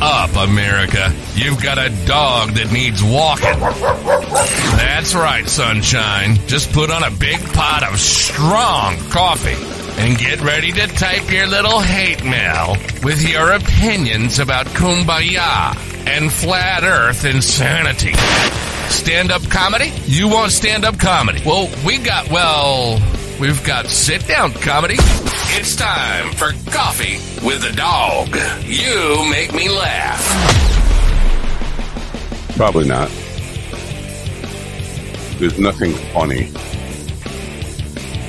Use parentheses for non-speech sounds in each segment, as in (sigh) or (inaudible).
Up, America. You've got a dog that needs walking. That's right, sunshine. Just put on a big pot of strong coffee and get ready to type your little hate mail with your opinions about kumbaya and flat earth insanity. Stand up comedy? You want stand up comedy? Well, we got, well, we've got sit down comedy. It's time for Coffee with the Dog. You make me laugh. Probably not. There's nothing funny.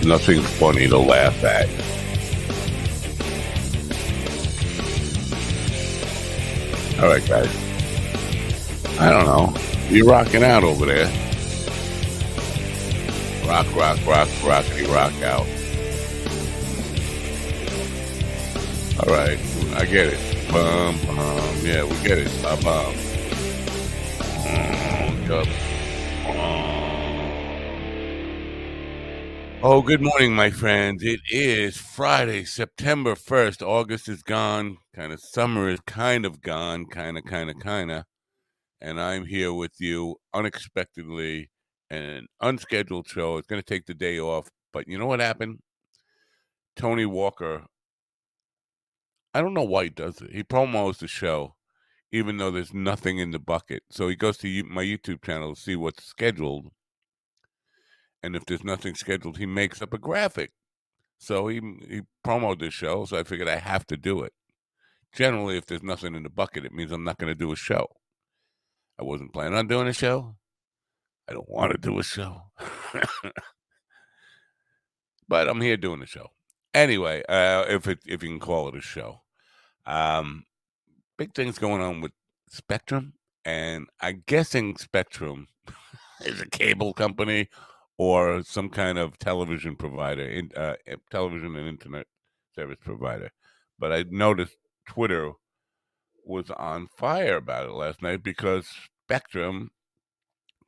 Nothing funny to laugh at. All right, guys. I don't know. You're rocking out over there. Rock, rock, rock, rockety, rock out. All right, I get it. Bum, bum. Yeah, we get it. Bum, bum. Mm. Oh, good morning, my friends. It is Friday, September 1st. August is gone. Kind of summer is kind of gone. Kind of, kind of, kind of. And I'm here with you unexpectedly an unscheduled show. It's going to take the day off. But you know what happened? Tony Walker, I don't know why he does it. He promos the show, even though there's nothing in the bucket. So he goes to my YouTube channel to see what's scheduled. And if there's nothing scheduled, he makes up a graphic. So he he promoted the show. So I figured I have to do it. Generally, if there's nothing in the bucket, it means I'm not going to do a show. I wasn't planning on doing a show. I don't want to do a show. but I'm here doing the show. Anyway, uh, if it if you can call it a show. Um big things going on with Spectrum and I'm guessing Spectrum (laughs) is a cable company or some kind of television provider, in, uh, eh, television and internet service provider. But I noticed Twitter was on fire about it last night because Spectrum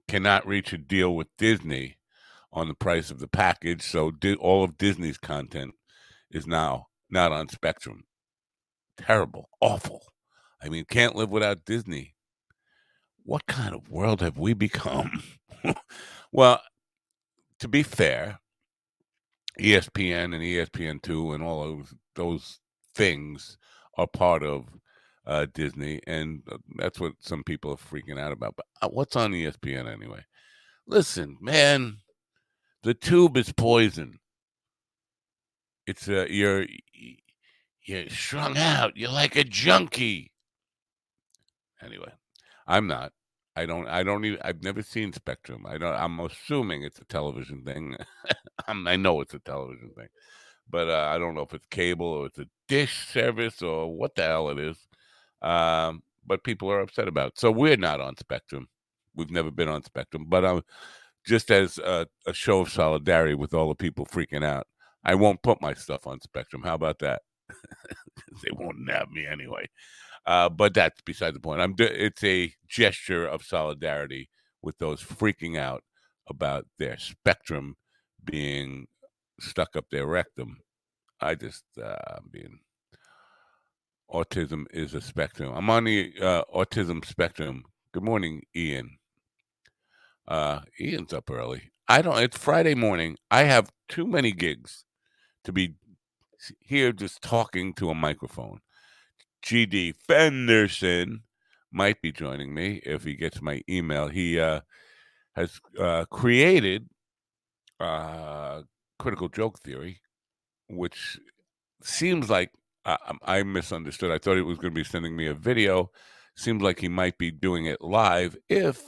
cannot reach a deal with Disney on the price of the package. So di- all of Disney's content is now not on Spectrum. Terrible, awful. I mean, can't live without Disney. What kind of world have we become? (laughs) well, to be fair, ESPN and ESPN2 and all those those things are part of uh, Disney, and uh, that's what some people are freaking out about. But uh, what's on ESPN anyway? Listen, man, the tube is poison. It's uh, you're you're strung out. You're like a junkie. Anyway, I'm not. I don't. I don't even. I've never seen Spectrum. I don't. I'm assuming it's a television thing. (laughs) I know it's a television thing, but uh, I don't know if it's cable or it's a dish service or what the hell it is. Um, but people are upset about. So we're not on Spectrum. We've never been on Spectrum. But um, just as a, a show of solidarity with all the people freaking out, I won't put my stuff on Spectrum. How about that? (laughs) they won't nab me anyway. Uh, but that's beside the point. I'm. It's a gesture of solidarity with those freaking out about their Spectrum being stuck up their rectum. I just uh, I'm being autism is a spectrum. I'm on the uh, autism spectrum. Good morning, Ian. Uh, Ian's up early. I don't. It's Friday morning. I have too many gigs to be here just talking to a microphone. GD Fenderson might be joining me if he gets my email. He uh, has uh, created uh, critical joke theory, which seems like I, I misunderstood. I thought he was going to be sending me a video. Seems like he might be doing it live if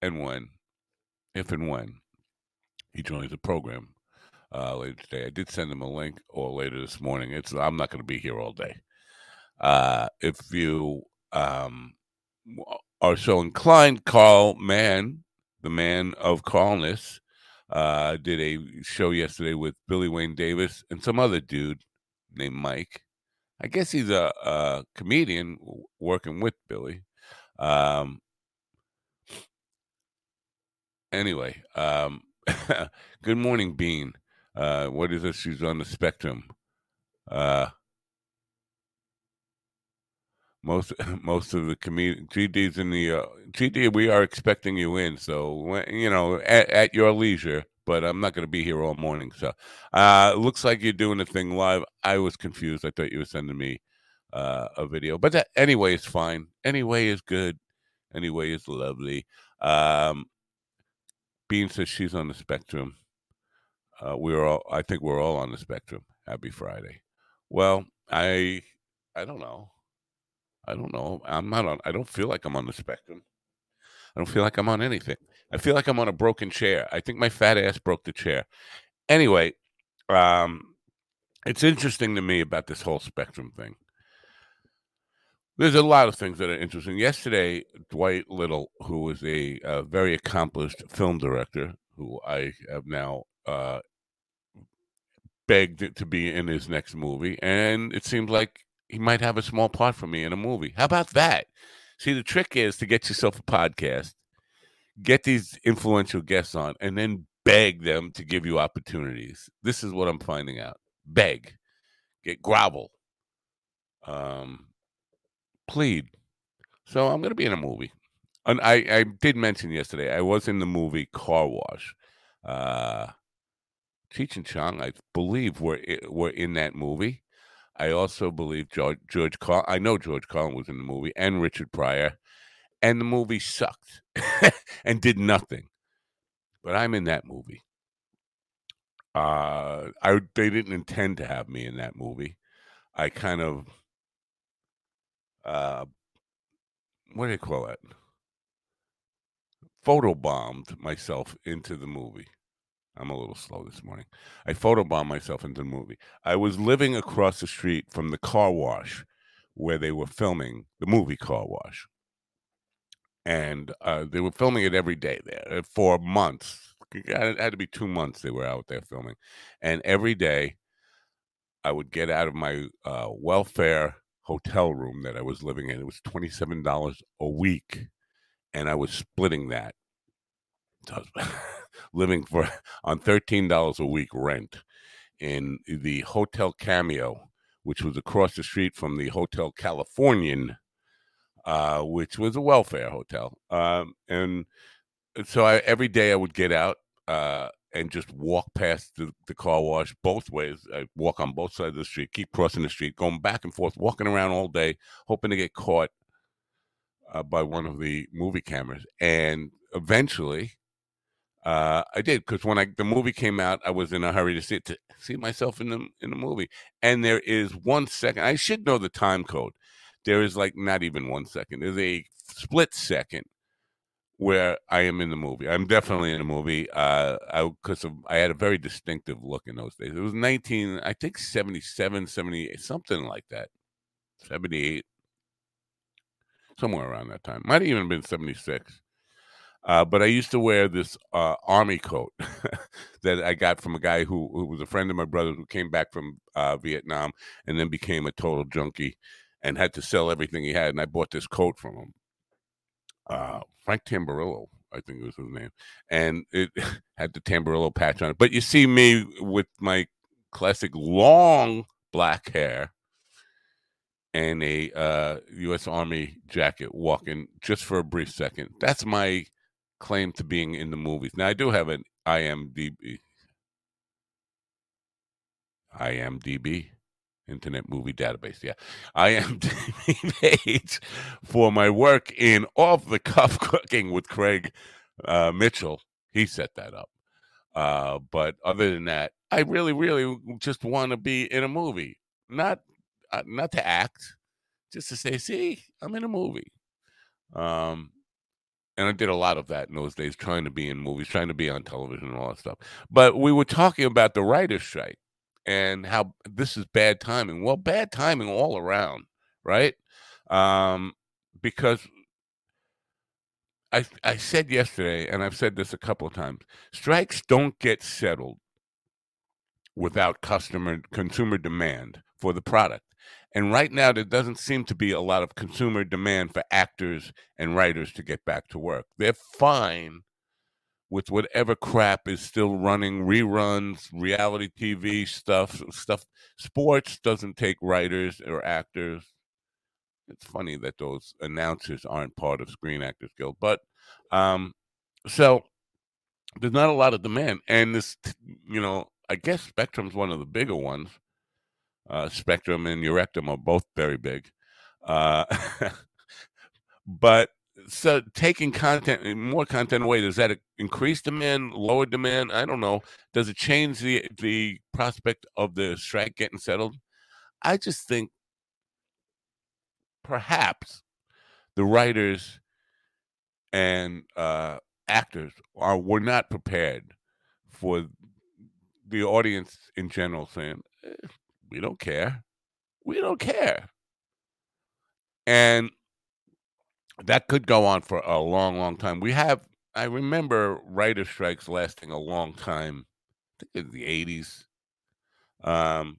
and when, if and when he joins the program uh, later today. I did send him a link or later this morning. It's I'm not going to be here all day. Uh, if you um, are so inclined, Carl Mann, the man of Carlness, uh, did a show yesterday with Billy Wayne Davis and some other dude named Mike. I guess he's a, a comedian working with Billy. Um, anyway, um, (laughs) good morning, Bean. Uh, what is this? She's on the spectrum. Uh, most (laughs) most of the community GD's in the uh, GD. We are expecting you in, so you know at, at your leisure. But I'm not going to be here all morning, so uh, looks like you're doing the thing live. I was confused. I thought you were sending me uh, a video, but that anyway is fine. Anyway is good. Anyway is lovely. Um, Bean says she's on the spectrum. Uh, we're all. I think we're all on the spectrum. Happy Friday. Well, I I don't know. I don't know. I'm not on. I don't feel like I'm on the spectrum. I don't feel like I'm on anything. I feel like I'm on a broken chair. I think my fat ass broke the chair. Anyway, um, it's interesting to me about this whole spectrum thing. There's a lot of things that are interesting. Yesterday, Dwight Little, who was a, a very accomplished film director, who I have now uh, begged to be in his next movie, and it seems like he might have a small part for me in a movie. How about that? See, the trick is to get yourself a podcast, get these influential guests on, and then beg them to give you opportunities. This is what I'm finding out. Beg, get grovel, um, plead. So I'm going to be in a movie. And I, I did mention yesterday I was in the movie Car Wash. Uh, Cheech and Chong, I believe, were were in that movie. I also believe George, George. I know George Carlin was in the movie, and Richard Pryor, and the movie sucked (laughs) and did nothing. But I'm in that movie. Uh, I they didn't intend to have me in that movie. I kind of, uh, what do you call it? Photobombed myself into the movie. I'm a little slow this morning. I photobombed myself into the movie. I was living across the street from the car wash where they were filming the movie Car Wash. And uh, they were filming it every day there uh, for months. It had to be two months they were out there filming. And every day I would get out of my uh, welfare hotel room that I was living in. It was $27 a week. And I was splitting that. So I was (laughs) living for (laughs) on thirteen dollars a week rent in the Hotel Cameo, which was across the street from the Hotel Californian, uh, which was a welfare hotel. Um, and so I, every day I would get out uh, and just walk past the, the, car wash both ways. I walk on both sides of the street, keep crossing the street, going back and forth, walking around all day, hoping to get caught uh, by one of the movie cameras. And eventually, uh, I did because when I the movie came out, I was in a hurry to see to see myself in the in the movie. And there is one second. I should know the time code. There is like not even one second. There's a split second where I am in the movie. I'm definitely in the movie. Uh, because I had a very distinctive look in those days. It was 19, I think 77, 78, something like that. 78, somewhere around that time. Might have even been 76. Uh, but I used to wear this uh, army coat (laughs) that I got from a guy who, who was a friend of my brother's who came back from uh, Vietnam and then became a total junkie and had to sell everything he had. And I bought this coat from him. Uh, Frank Tamburillo, I think it was his name. And it (laughs) had the Tamburillo patch on it. But you see me with my classic long black hair and a uh, U.S. Army jacket walking just for a brief second. That's my claim to being in the movies. Now I do have an IMDb, IMDb, Internet Movie Database. Yeah, i (laughs) IMDb page for my work in Off the Cuff Cooking with Craig uh, Mitchell. He set that up. Uh, but other than that, I really, really just want to be in a movie. Not, uh, not to act, just to say, "See, I'm in a movie." Um, and I did a lot of that in those days, trying to be in movies, trying to be on television, and all that stuff. But we were talking about the writer's strike and how this is bad timing. Well, bad timing all around, right? Um, because I I said yesterday, and I've said this a couple of times: strikes don't get settled without customer consumer demand for the product. And right now, there doesn't seem to be a lot of consumer demand for actors and writers to get back to work. They're fine with whatever crap is still running reruns, reality TV stuff, stuff. Sports doesn't take writers or actors. It's funny that those announcers aren't part of Screen Actors Guild, but um, so there's not a lot of demand, and this, you know, I guess Spectrum's one of the bigger ones. Uh, Spectrum and Erectum are both very big, uh, (laughs) but so taking content more content away does that increase demand lower demand? I don't know. Does it change the the prospect of the strike getting settled? I just think perhaps the writers and uh, actors are were not prepared for the audience in general saying eh, we don't care. We don't care. And that could go on for a long, long time. We have, I remember writer strikes lasting a long time. In the eighties. Um,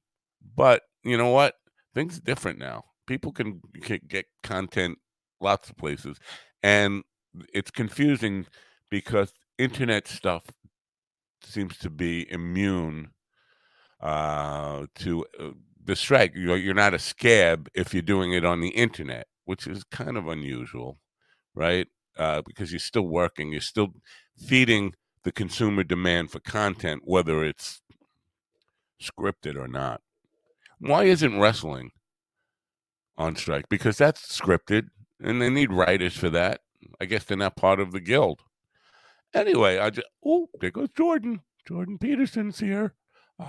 but you know what? Things are different now. People can, can get content lots of places, and it's confusing because internet stuff seems to be immune uh, to uh, the strike. You're, you're not a scab if you're doing it on the internet which is kind of unusual, right? Uh, because you're still working, you're still feeding the consumer demand for content, whether it's scripted or not. Why isn't wrestling on strike? Because that's scripted, and they need writers for that. I guess they're not part of the guild. Anyway, I just oh, there goes Jordan. Jordan Peterson's here. Uh,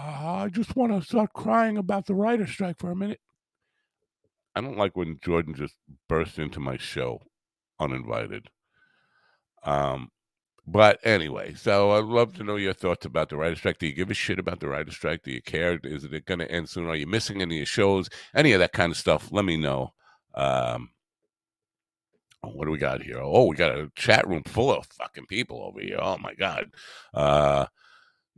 I just want to start crying about the writer strike for a minute. I don't like when Jordan just bursts into my show uninvited. Um, but anyway, so I'd love to know your thoughts about the writer strike. Do you give a shit about the writer strike? Do you care? Is it going to end soon? Are you missing any of your shows? Any of that kind of stuff? Let me know. Um, what do we got here? Oh, we got a chat room full of fucking people over here. Oh my god. Uh,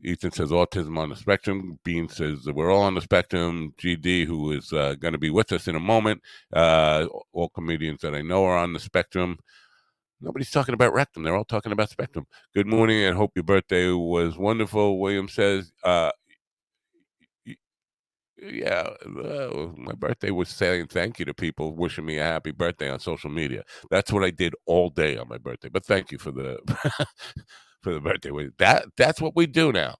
Ethan says autism on the spectrum. Bean says we're all on the spectrum. GD, who is uh, going to be with us in a moment. Uh, all comedians that I know are on the spectrum. Nobody's talking about rectum. They're all talking about spectrum. Good morning and hope your birthday was wonderful. William says, uh, yeah, my birthday was saying thank you to people wishing me a happy birthday on social media. That's what I did all day on my birthday. But thank you for the (laughs) for the birthday. That that's what we do now.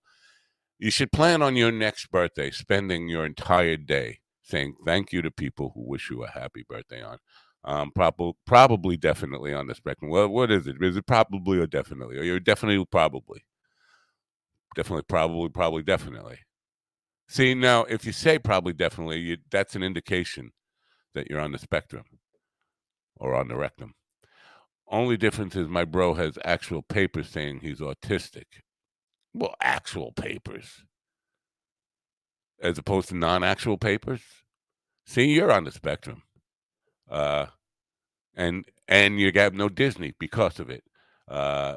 You should plan on your next birthday, spending your entire day saying thank you to people who wish you a happy birthday on. Um, probably, probably, definitely on the spectrum. Well, what is it? Is it probably or definitely? Or you're definitely, probably, definitely, probably, probably, definitely. See now, if you say probably, definitely, you, that's an indication that you're on the spectrum or on the rectum. Only difference is my bro has actual papers saying he's autistic. Well, actual papers. As opposed to non actual papers. See, you're on the spectrum. Uh and and you got no Disney because of it. Uh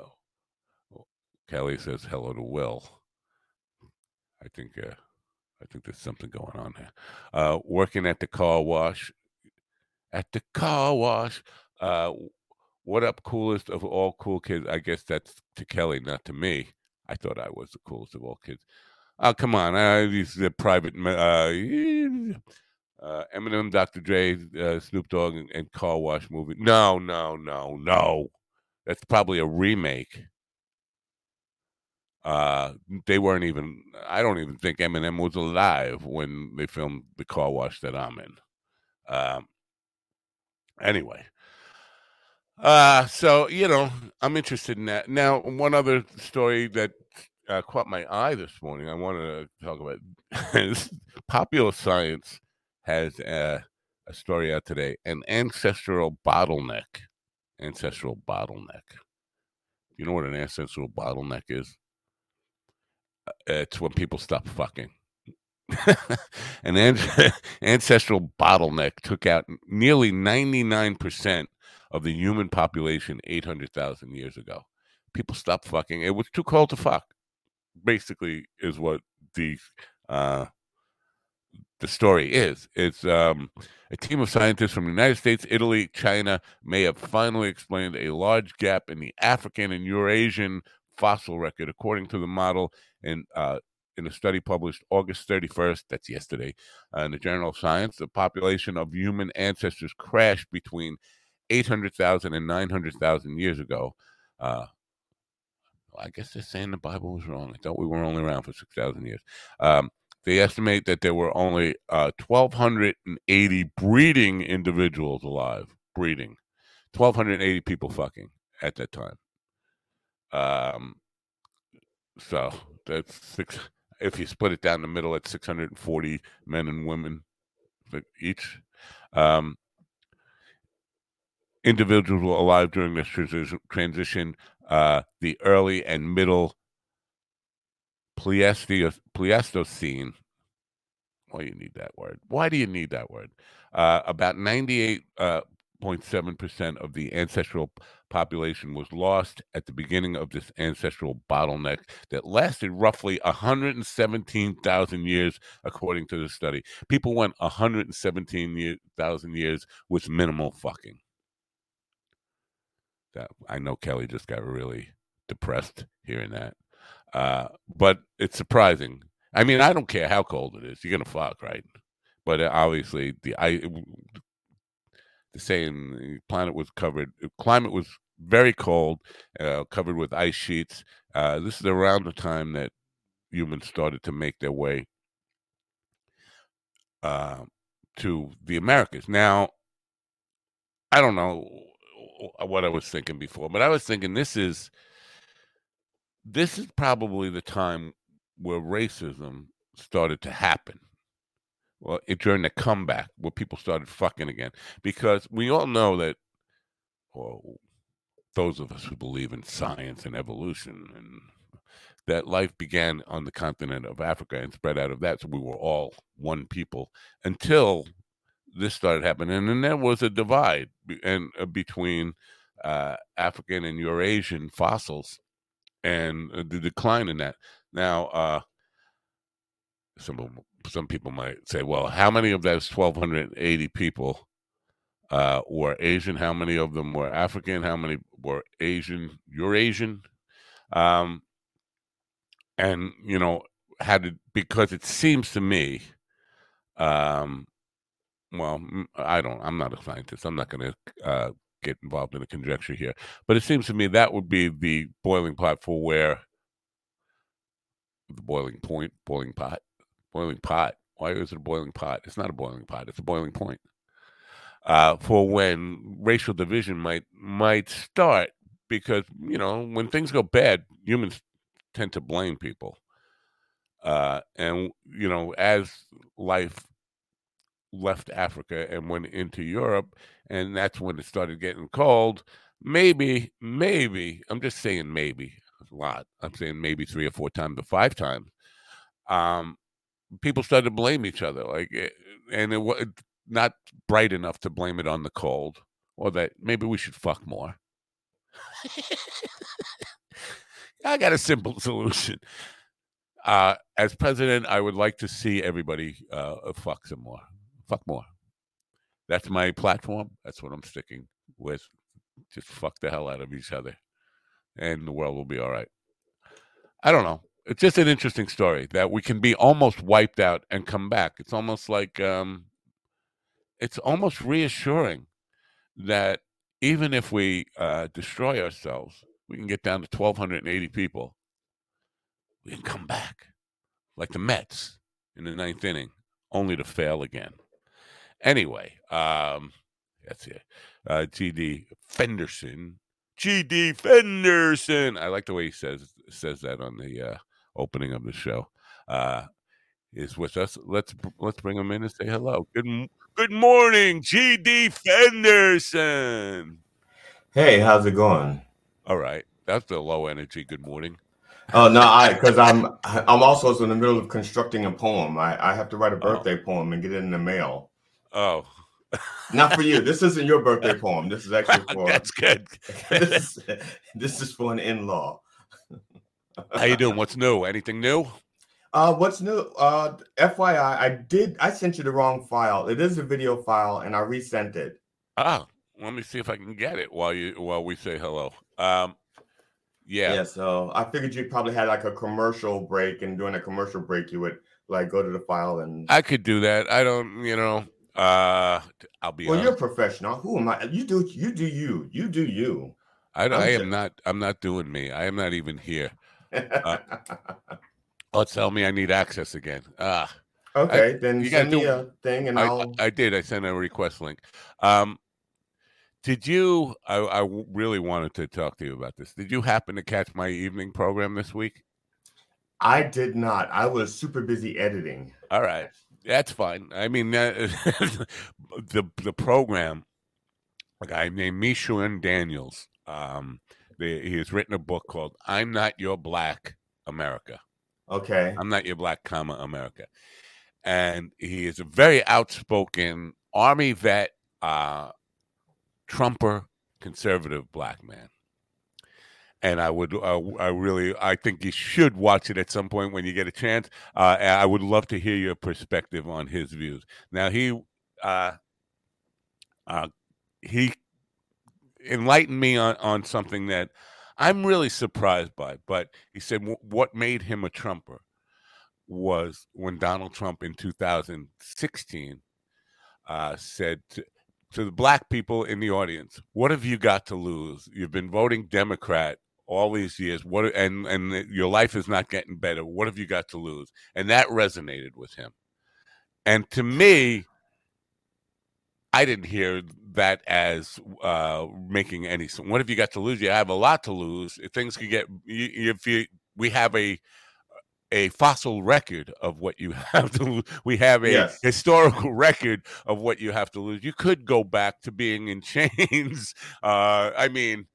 Kelly says hello to Will. I think uh I think there's something going on there. Uh working at the car wash. At the car wash. Uh what up, coolest of all cool kids? I guess that's to Kelly, not to me. I thought I was the coolest of all kids. Oh, come on. Uh, these are private. Uh, (laughs) uh, Eminem, Dr. Dre, uh, Snoop Dogg, and, and Car Wash movie. No, no, no, no. That's probably a remake. Uh, they weren't even. I don't even think Eminem was alive when they filmed the Car Wash that I'm in. Um, anyway, uh, so you know, I'm interested in that. Now, one other story that uh, caught my eye this morning, I wanted to talk about (laughs) popular science has a, a story out today an ancestral bottleneck. Ancestral bottleneck. You know what an ancestral bottleneck is? Uh, It's when people stop fucking. (laughs) an an- (laughs) ancestral bottleneck took out nearly 99% of the human population 800,000 years ago. People stopped fucking. It was too cold to fuck. Basically, is what the uh, the story is. It's um, a team of scientists from the United States, Italy, China may have finally explained a large gap in the African and Eurasian fossil record, according to the model in uh, in a study published August 31st. That's yesterday uh, in the Journal of Science. The population of human ancestors crashed between 800,000 and 900,000 years ago. Uh, I guess they're saying the Bible was wrong. I thought we were only around for 6,000 years. Um, they estimate that there were only uh, 1,280 breeding individuals alive. Breeding. 1,280 people fucking at that time. Um, so that's six. If you split it down the middle, it's 640 men and women each. Um, individuals were alive during this transition. Uh, the early and middle Pleistocene. Why do you need that word? Why do you need that word? Uh, about 98.7% of the ancestral population was lost at the beginning of this ancestral bottleneck that lasted roughly 117,000 years, according to the study. People went 117,000 years with minimal fucking. That I know Kelly just got really depressed hearing that. Uh, but it's surprising. I mean, I don't care how cold it is. You're gonna fuck, right? But uh, obviously, the I the saying planet was covered. Climate was very cold, uh, covered with ice sheets. Uh, this is around the time that humans started to make their way uh, to the Americas. Now, I don't know Uh, what I was thinking before, but I was thinking this is this is probably the time where racism started to happen. Well, it, during the comeback, where people started fucking again, because we all know that, well, those of us who believe in science and evolution, and that life began on the continent of Africa and spread out of that, so we were all one people until this started happening, and then there was a divide and uh, between uh, African and Eurasian fossils, and uh, the decline in that. Now, uh, some some people might say, well, how many of those 1,280 people uh, were Asian? How many of them were African? How many were Asian, Eurasian? Um, and, you know, had because it seems to me, um, well, I don't, I'm not a scientist. I'm not going to uh, get involved in a conjecture here. But it seems to me that would be the boiling pot for where the boiling point, boiling pot, boiling pot. Why is it a boiling pot? It's not a boiling pot. It's a boiling point. Uh, for when racial division might might start, because you know when things go bad, humans tend to blame people, uh, and you know as life left Africa and went into Europe, and that's when it started getting cold. Maybe, maybe I'm just saying maybe a lot. I'm saying maybe three or four times or five times. Um, people started to blame each other, like, eh, and it was not bright enough to blame it on the cold, or that maybe we should fuck more. (laughs) I got a simple (laughs) solution. Uh, as president, I would like to see everybody uh, fuck some more. Fuck more. That's my platform. That's what I'm sticking with. Just fuck the hell out of each other, and the world will be all right. I don't know. It's just an interesting story that we can be almost wiped out and come back. It's almost like um, it's almost reassuring that even if we uh, destroy ourselves, we can get down to 1,280 people. We can come back like the Mets in the ninth inning, only to fail again. Anyway, um, that's it. Uh, GD Fenderson. GD Fenderson. I like the way he says says that on the uh, opening of the show. Uh, is with us. Let's let's bring him in and say hello. Good good morning, GD Fenderson. Hey, how's it going? All right, that's the low energy. Good morning. Oh no, I because I'm I'm also in the middle of constructing a poem. I, I have to write a birthday poem and get it in the mail. Oh, Not for you. This isn't your birthday (laughs) poem. This is actually (laughs) for that's good. (laughs) this, is, this is for an in-law. How you doing? What's new? Anything new? Uh, what's new? Uh, FYI, I did. I sent you the wrong file. It is a video file, and I resent it. Ah, let me see if I can get it while you while we say hello. Um, yeah, Yeah. So I figured you probably had like a commercial break, and during a commercial break, you would like go to the file and. I could do that. I don't, you know. Uh, I'll be. well, honest. you're a professional. Who am I? You do. You do. You. You do. You. I, I am not. I'm not doing me. I am not even here. (laughs) Oh, tell me I need access again. Ah, okay, then you send me do- a thing, and I, I'll. I did. I sent a request link. Um, did you? I, I really wanted to talk to you about this. Did you happen to catch my evening program this week? I did not. I was super busy editing. All right, that's fine. I mean, (laughs) the the program, a guy named Michelin Daniels. Um, the, he has written a book called "I'm Not Your Black America." Okay. I'm not your black comma America. And he is a very outspoken army vet, uh, Trumper, conservative black man. And I would, uh, I really, I think you should watch it at some point when you get a chance. Uh, I would love to hear your perspective on his views. Now he, uh, uh, he enlightened me on on something that I'm really surprised by. But he said wh- what made him a Trumper was when Donald Trump in 2016 uh, said to, to the black people in the audience, "What have you got to lose? You've been voting Democrat." All these years, what and and your life is not getting better. What have you got to lose? And that resonated with him. And to me, I didn't hear that as uh, making any sense. What have you got to lose? You have a lot to lose. If things could get, you, if you, we have a a fossil record of what you (laughs) have to lose. We have a Yes. historical record of what you have to lose. You could go back to being in (laughs) chains. Uh, I mean,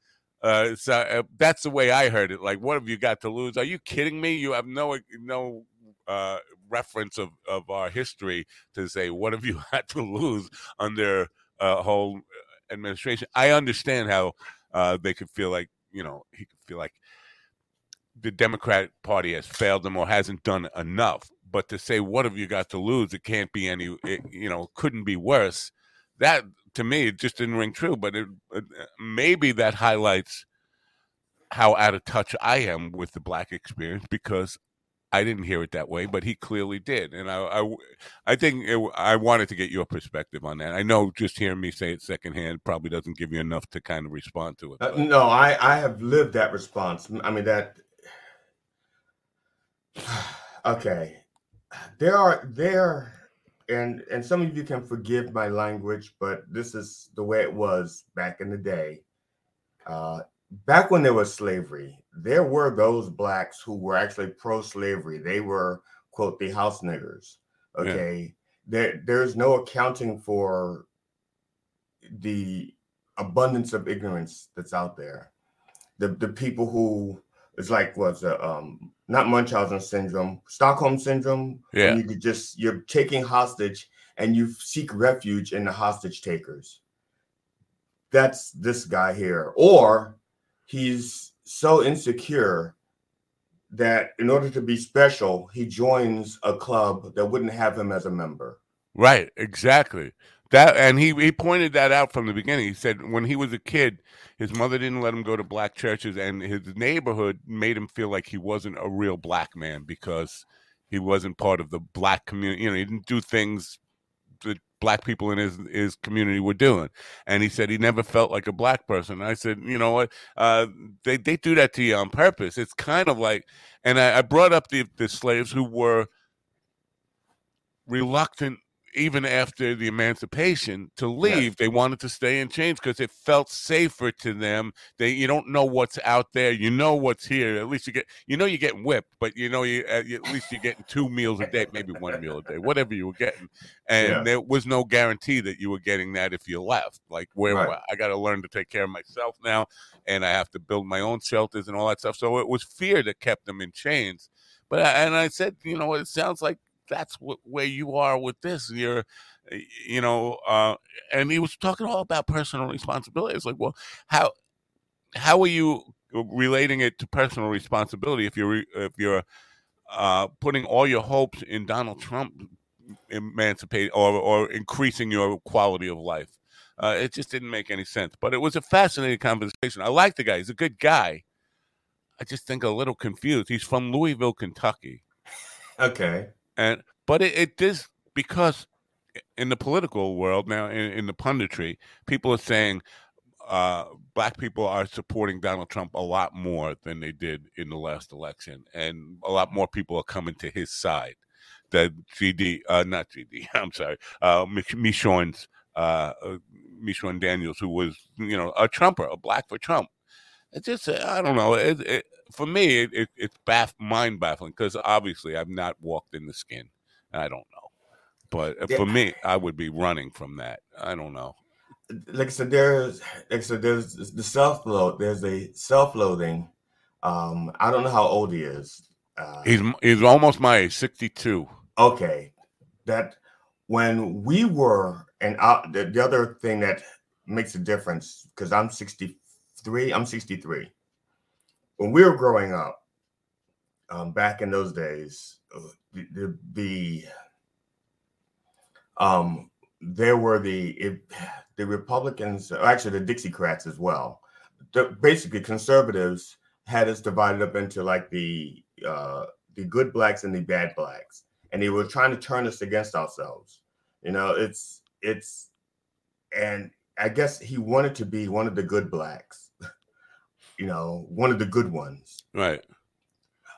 uh, so uh, that's the way I heard it. Like, what have you got to lose? Are you kidding me? You have no no uh, reference of, of our history to say what have you (laughs) had to lose under a whole administration. I understand how uh, they could feel like you know he could feel like the Democratic Party has failed them or hasn't done enough. But to say what have you got to lose? It can't be any. It, you know, couldn't be worse. That to me, it just didn't ring true. But it, it, maybe that highlights how out of touch I am with the black experience because I didn't hear it that way, but he clearly did, and I, I, I think it, I wanted to get your perspective on that. I know just hearing me say it secondhand probably doesn't give you enough to kind of respond to it. Uh, no, I I have lived that response. I mean that. (sighs) Okay, there are there, and and some of you can forgive my language, but this is the way it was back in the day. Uh, back when there was slavery, there were those blacks who were actually pro-slavery. They were quote the house niggers. Yeah. Okay, there there's no accounting for the abundance of ignorance that's out there. The the people who it's like what's uh, um not Munchausen syndrome, Stockholm syndrome. Yeah. you could just you're taking hostage and you seek refuge in the hostage takers. That's this guy here, or he's so insecure that in order to be special, he joins a club that wouldn't have him as a member. Right, exactly. That and he he pointed that out from the beginning. He said when he was a kid, his mother didn't let him go to black churches, and his neighborhood made him feel like he wasn't a real black man because he wasn't part of the black community. You know, he didn't do things that black people in his his community were doing. And he said he never felt like a black person. I said, you know what? Uh, they they do that to you on purpose. It's kind of like, and I, I brought up the the slaves who were reluctant even after the emancipation to leave they wanted to stay in chains because it felt safer to them. They you don't know what's out there. You know what's here. At least you get you know you're getting whipped but you know uh, you at least you're getting two meals a day maybe one meal a day whatever you were getting. And Yeah. there was no guarantee that you were getting that if you left. Like where Right. i? Got to learn to take care of myself now and i have to build my own shelters and all that stuff. So it was fear that kept them in chains. But I, and i said you know it sounds like that's what, where you are with this you're uh, you know uh and he was talking all about personal responsibility. It's like well how how are you relating it to personal responsibility if you're if you're uh putting all your hopes in donald trump emancipating or or increasing your quality of life? Uh it just didn't make any sense but it was a fascinating conversation. I like the guy. He's a good guy. I just think a little confused. He's from louisville kentucky. Okay. And but it, because in the political world now in, in the punditry people are saying uh black people are supporting donald trump a lot more than they did in the last election and a lot more people are coming to his side. That gd uh not gd (laughs) i'm sorry uh Mich- michonne's uh uh, michonne daniels who was you know a trumper a black for trump it's just uh, i don't know it, it, for me it, it, it's baff- mind baffling because obviously i've not walked in the skin i don't know but uh, Yeah. for me i would be running from that i don't know Like I said, there's like I said, there's the self load. There's a self loathing. Um, I don't know how old he is. Uh, he's he's almost my age 62 okay that when we were and I, the, the other thing that makes a difference because i'm 63 i'm 63 when we were growing up um, back in those days uh, the, the, the um there were the it, the republicans actually the dixiecrats as well. The, basically conservatives had us divided up into like the uh the good blacks and the bad blacks. And they were trying to turn us against ourselves. You know, it's it's and I guess he wanted to be one of the good blacks, you know, one of the good ones. right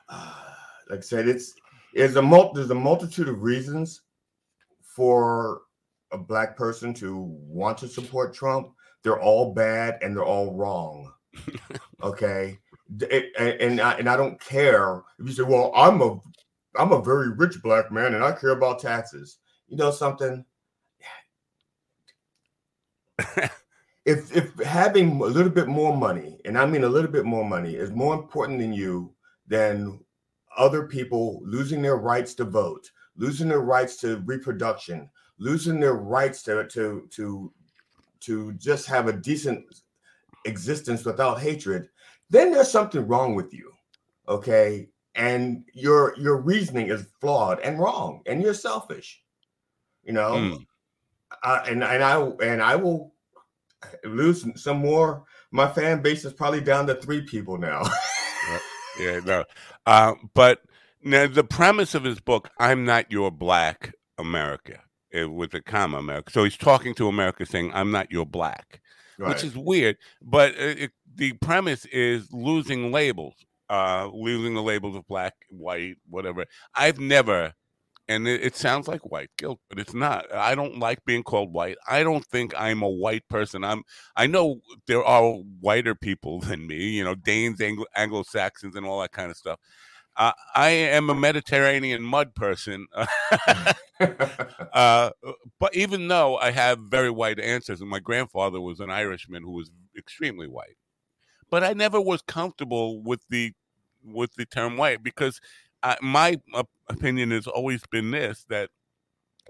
Uh, (sighs) like I said, it's it's a mul- there's a multitude of reasons for a black person to want to support Trump. They're all bad and they're all wrong. (laughs) okay, it- and and I, and I don't care if you say, "Well, I'm a I'm a very rich black man and I care about taxes." You know something? (laughs) if if having a little bit more money, and I mean a little bit more money, is more important than you than other people losing their rights to vote, losing their rights to reproduction, losing their rights to to to to just have a decent existence without hatred, then there's something wrong with you. Okay? And your your reasoning is flawed and wrong, and you're selfish. You know, Mm. uh, and and I and I will lose some more. My fan base is probably down to three people now. (laughs) yeah no uh, but now the premise of his book i'm not your black america uh, with a comma america so he's talking to america saying i'm not your black which is weird. But it, it, the premise is losing labels, uh, losing the labels of black, white, whatever. I've never, and it, it sounds like white guilt, but it's not. I don't like being called white. I don't think I'm a white person. I'm. I know there are whiter people (laughs) than me. You know, Danes, Anglo, Anglo Saxons, and all that kind of stuff. Uh, I am a Mediterranean mud person. (laughs) (laughs) uh, but even though I have very white ancestors, and my grandfather was an Irishman who was extremely white, but I never was comfortable with the with the term white because I, my opinion has always been this: that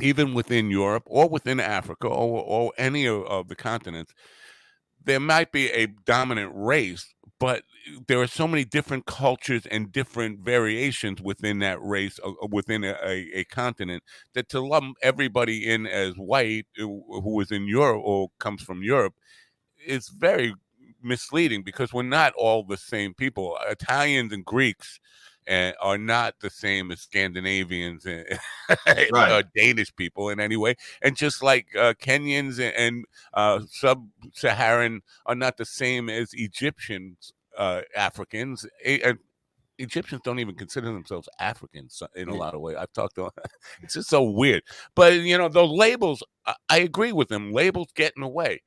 even within Europe or within Africa or, or any of, of the continents, there might be a dominant race, but there are so many different cultures and different variations within that race, uh, uh, within a, a, a continent, that to lump everybody in as white uh, who is in Europe or comes from Europe is very misleading because we're not all the same people. Italians and Greeks uh, are not the same as Scandinavians and (laughs) Right. uh, Danish people in any way. And just like uh, Kenyans and, and uh, sub-Saharan are not the same as Egyptians, uh, Africans, A- and Egyptians don't even consider themselves Africans in a lot of ways. I've talked to (laughs) it's just so weird. But you know, those labels, I, I agree with them. Labels get in the way.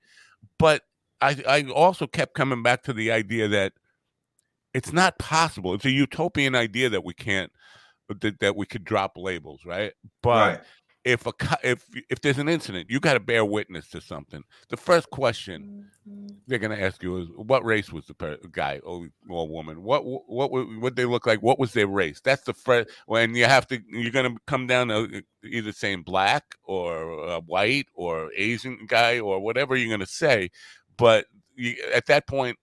But I I also kept coming back to the idea that it's not possible. It's a utopian idea that we can't that, that we could drop labels, right? But right. if a if if there's an incident, you got to bear witness to something. The first question they're going to ask you is, "What race was the per- guy or, or woman? What what what what they look like? What was their race?" That's the first. When you have to, you're going to come down to either saying black or uh, white or Asian guy or whatever you're going to say. But you, at that point,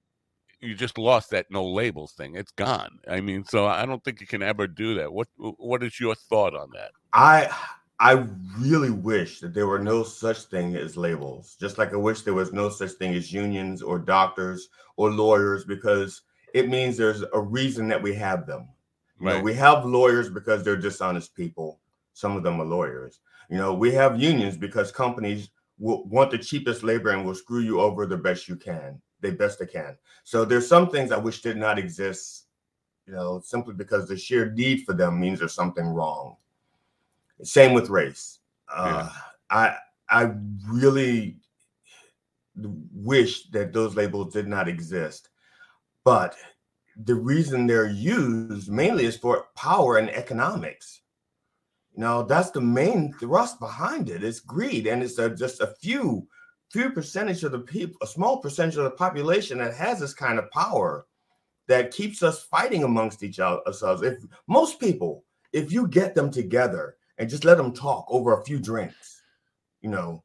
you just lost that no labels thing. It's gone. I mean, so I don't think you can ever do that. What what is your thought on that? I I really wish that there were no such thing as labels. Just like I wish there was no such thing as unions or doctors or lawyers, because it means there's a reason that we have them. You know, Right. we have lawyers because they're dishonest people. Some of them are lawyers. You know, we have unions because companies will want the cheapest labor and will screw you over the best you can, the best they can. So there's some things I wish did not exist, you know, simply because the sheer need for them means there's something wrong. Same with race. Uh, I I really wish that those labels did not exist, but the reason they're used mainly is for power and economics. You know, that's the main thrust behind it. It's greed, and it's a, just a few few percentage of the people, a small percentage of the population that has this kind of power that keeps us fighting amongst each other ourselves. If most people, if you get them together and just let them talk over a few drinks, you know,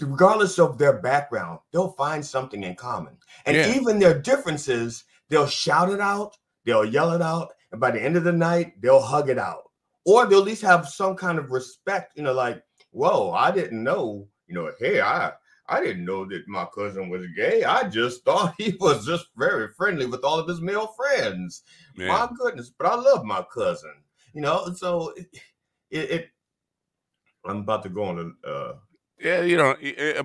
regardless of their background, they'll find something in common. And Yeah. even their differences, they'll shout it out, they'll yell it out, and by the end of the night, they'll hug it out. Or they'll at least have some kind of respect, you know, like, whoa, I didn't know, you know, hey, I I didn't know that my cousin was gay. I just (laughs) thought he was just very friendly with all of his male friends. Yeah. My goodness, but I love my cousin. You know, so it, it, it I'm about to go on a uh Yeah, you know,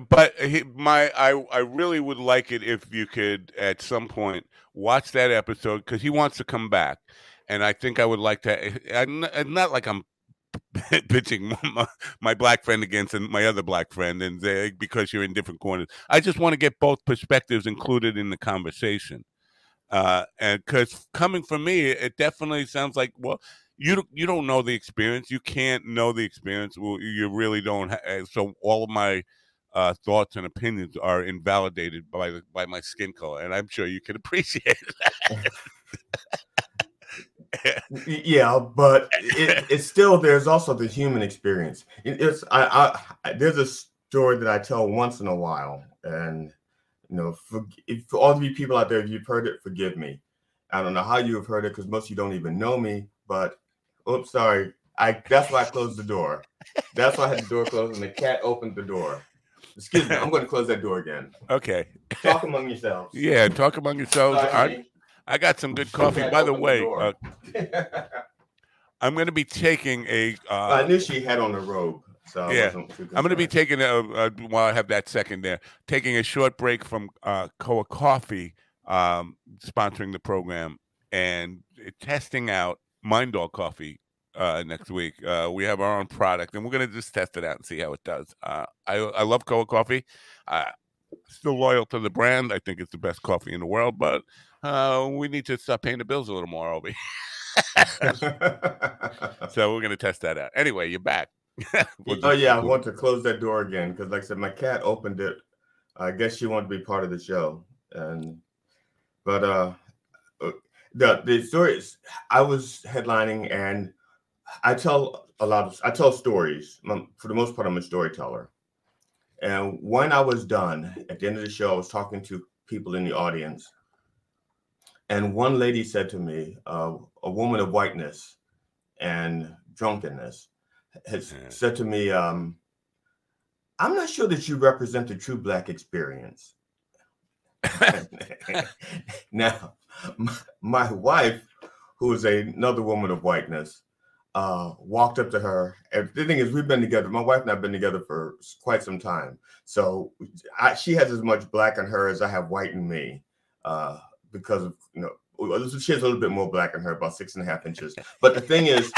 but he, my I I really would like it if you could at some point watch that episode because he wants to come back, and I think I would like to. I'm not, I'm not like I'm (laughs) pitching (laughs) my, my black friend against my other black friend, and they, because you're in different corners. I just want to get both perspectives included in the conversation, uh, and because coming from me, it definitely sounds like well. You don't- you don't know the experience. You can't know the experience. Well, you really don't. Ha- so all of my uh, thoughts and opinions are invalidated by by my skin color, and I'm sure you can (laughs) appreciate it. Yeah but it, it's still there's also the human experience. It- it's I, I there's a story that i tell once in a while and you know for, if, for all of you people out there if you've heard it forgive me. I don't know how you have heard it because most of you don't even know me but oops sorry. I that's why i closed the door. That's why i had the door closed and the cat opened the door. Excuse me i'm going to close that door again. Okay. talk among yourselves. Yeah, talk among yourselves. Sorry, I. I got some good coffee. By the way, uh, (laughs) I'm going to be taking a. i Uh, knew she had on the robe so yeah, I'm going to be taking a, a while I have that second there, taking a short break from uh, Koa Coffee um, sponsoring the program and testing out Mind Dog Coffee uh, next week. Uh, we have our own product, and we're going to just test it out and see how it does. Uh, I I love Koa Coffee. Still loyal to the brand. I think it's the best coffee in the world, but uh, we need to stop paying the bills a little more, Obi. (laughs) so we're going to test that out. Anyway, you're back. (laughs) We'll oh yeah, I want to close that door again because, like I said, my cat opened it. I guess she wanted to be part of the show, and but uh, uh, the the story is I was headlining, and I tell a lot of I tell stories. For the most part, I'm a storyteller. And when I was done at the end of the show, I was talking to people in the audience, and one lady said to me, uh, a woman of whiteness and drunkenness, has Yeah. said to me, um, I'm not sure that you represent the true Black experience. (laughs) now, my, my wife, who is another woman of whiteness, uh, walked up to her. And the thing is, we've been together. My wife and I have been together for quite some time. So I, she has as much black in her as I have white in me, uh, because of you know she has a little bit more black in her, about six and a half inches. But the thing is,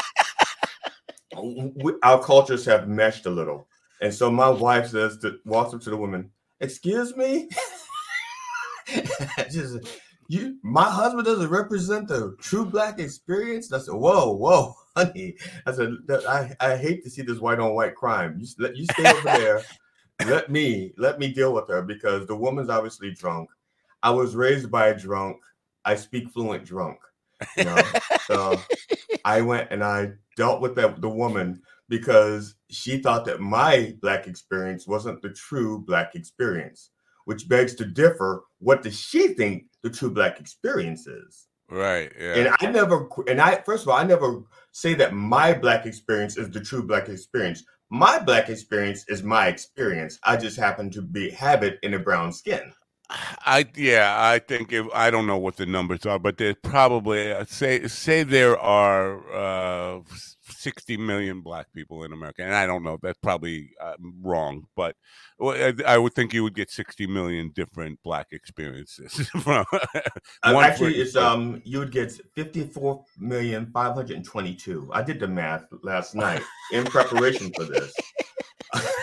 (laughs) we, our cultures have meshed a little, and so my wife says to walks up to the woman, "Excuse me." (laughs) Just, you, my husband doesn't represent the true black experience. I said, "Whoa, whoa, honey." I said, "I, I hate to see this white on white crime. You let you stay over there. (laughs) let me let me deal with her because the woman's obviously drunk. I was raised by a drunk. I speak fluent drunk. You know, so (laughs) I went and I dealt with that the woman because she thought that my black experience wasn't the true black experience, which begs to differ. What does she think the true black experience is? Right. Yeah. And I never, and I, first of all, I never say that my black experience is the true black experience. My black experience is my experience. I just happen to be have it in a brown skin. I yeah, I think if I don't know what the numbers are, but there's probably uh, say say there are uh, 60 million black people in America, and I don't know. That's probably uh, wrong, but I would think you would get 60 million different black experiences. (laughs) uh, actually, it's um you would get 54 million 522. I did the math last night in preparation for this. (laughs)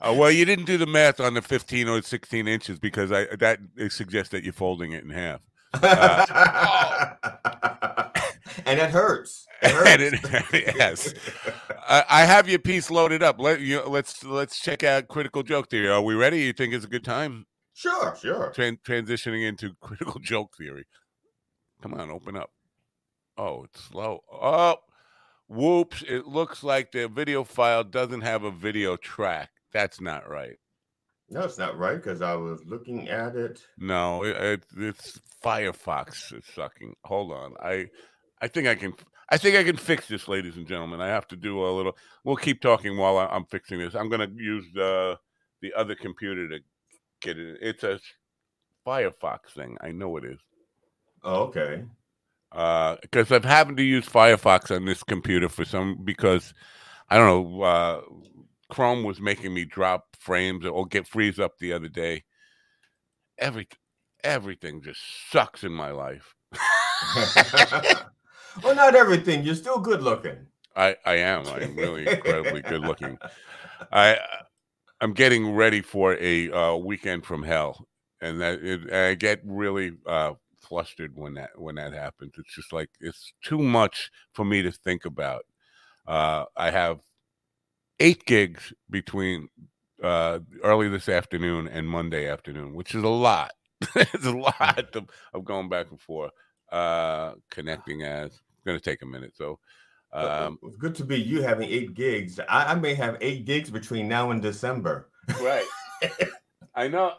Uh, well, you didn't do the math on the 15 or 16 inches because I that suggests that you're folding it in half. Uh, (laughs) and it hurts. It (laughs) hurts. it, (laughs) yes, (laughs) I have your piece loaded up. Let you let's let's check out critical joke theory. Are we ready? You think it's a good time? Sure, sure. Tran- transitioning into critical joke theory. Come on, open up. Oh, it's slow. Oh, whoops! It looks like the video file doesn't have a video track. That's not right. No, it's not right because I was looking at it. No, it, it, it's Firefox is sucking. Hold on, I, I think I can. I think I can fix this, ladies and gentlemen. I have to do a little. We'll keep talking while I, am fixing this. I'm going to use the the other computer to get it. It's a Firefox thing. I know it is. Oh, okay. Because uh, I've happened to use Firefox on this computer for some because I don't know. Uh, Chrome was making me drop frames or get freeze up the other day. Every everything just sucks in my life. (laughs) (laughs) (laughs) well, not everything. You're still good looking. I I am. I'm really incredibly good looking. I I'm getting ready for a uh, weekend from hell, and that it, I get really uh, flustered when that when that happens. It's just like it's too much for me to think about. Uh, I have eight gigs between uh, early this afternoon and Monday afternoon, which is a lot. (laughs) it's a lot of, of, going back and forth, uh, connecting as. It's going to take a minute. So, um, it's good to be you having eight gigs. I, I may have eight gigs between now and December. Right. (laughs) I know.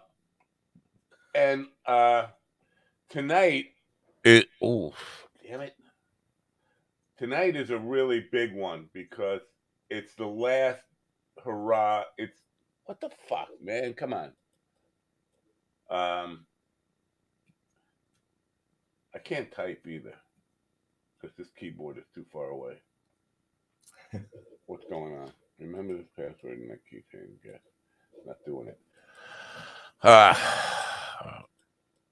And uh, tonight, it. Oh, damn it. Tonight is a really big one because it's the last hurrah. It's what the fuck, man? Come on. Um, I can't type either because this keyboard is too far away. (laughs) What's going on? Remember this password in that keychain. Yes, not doing it. Uh,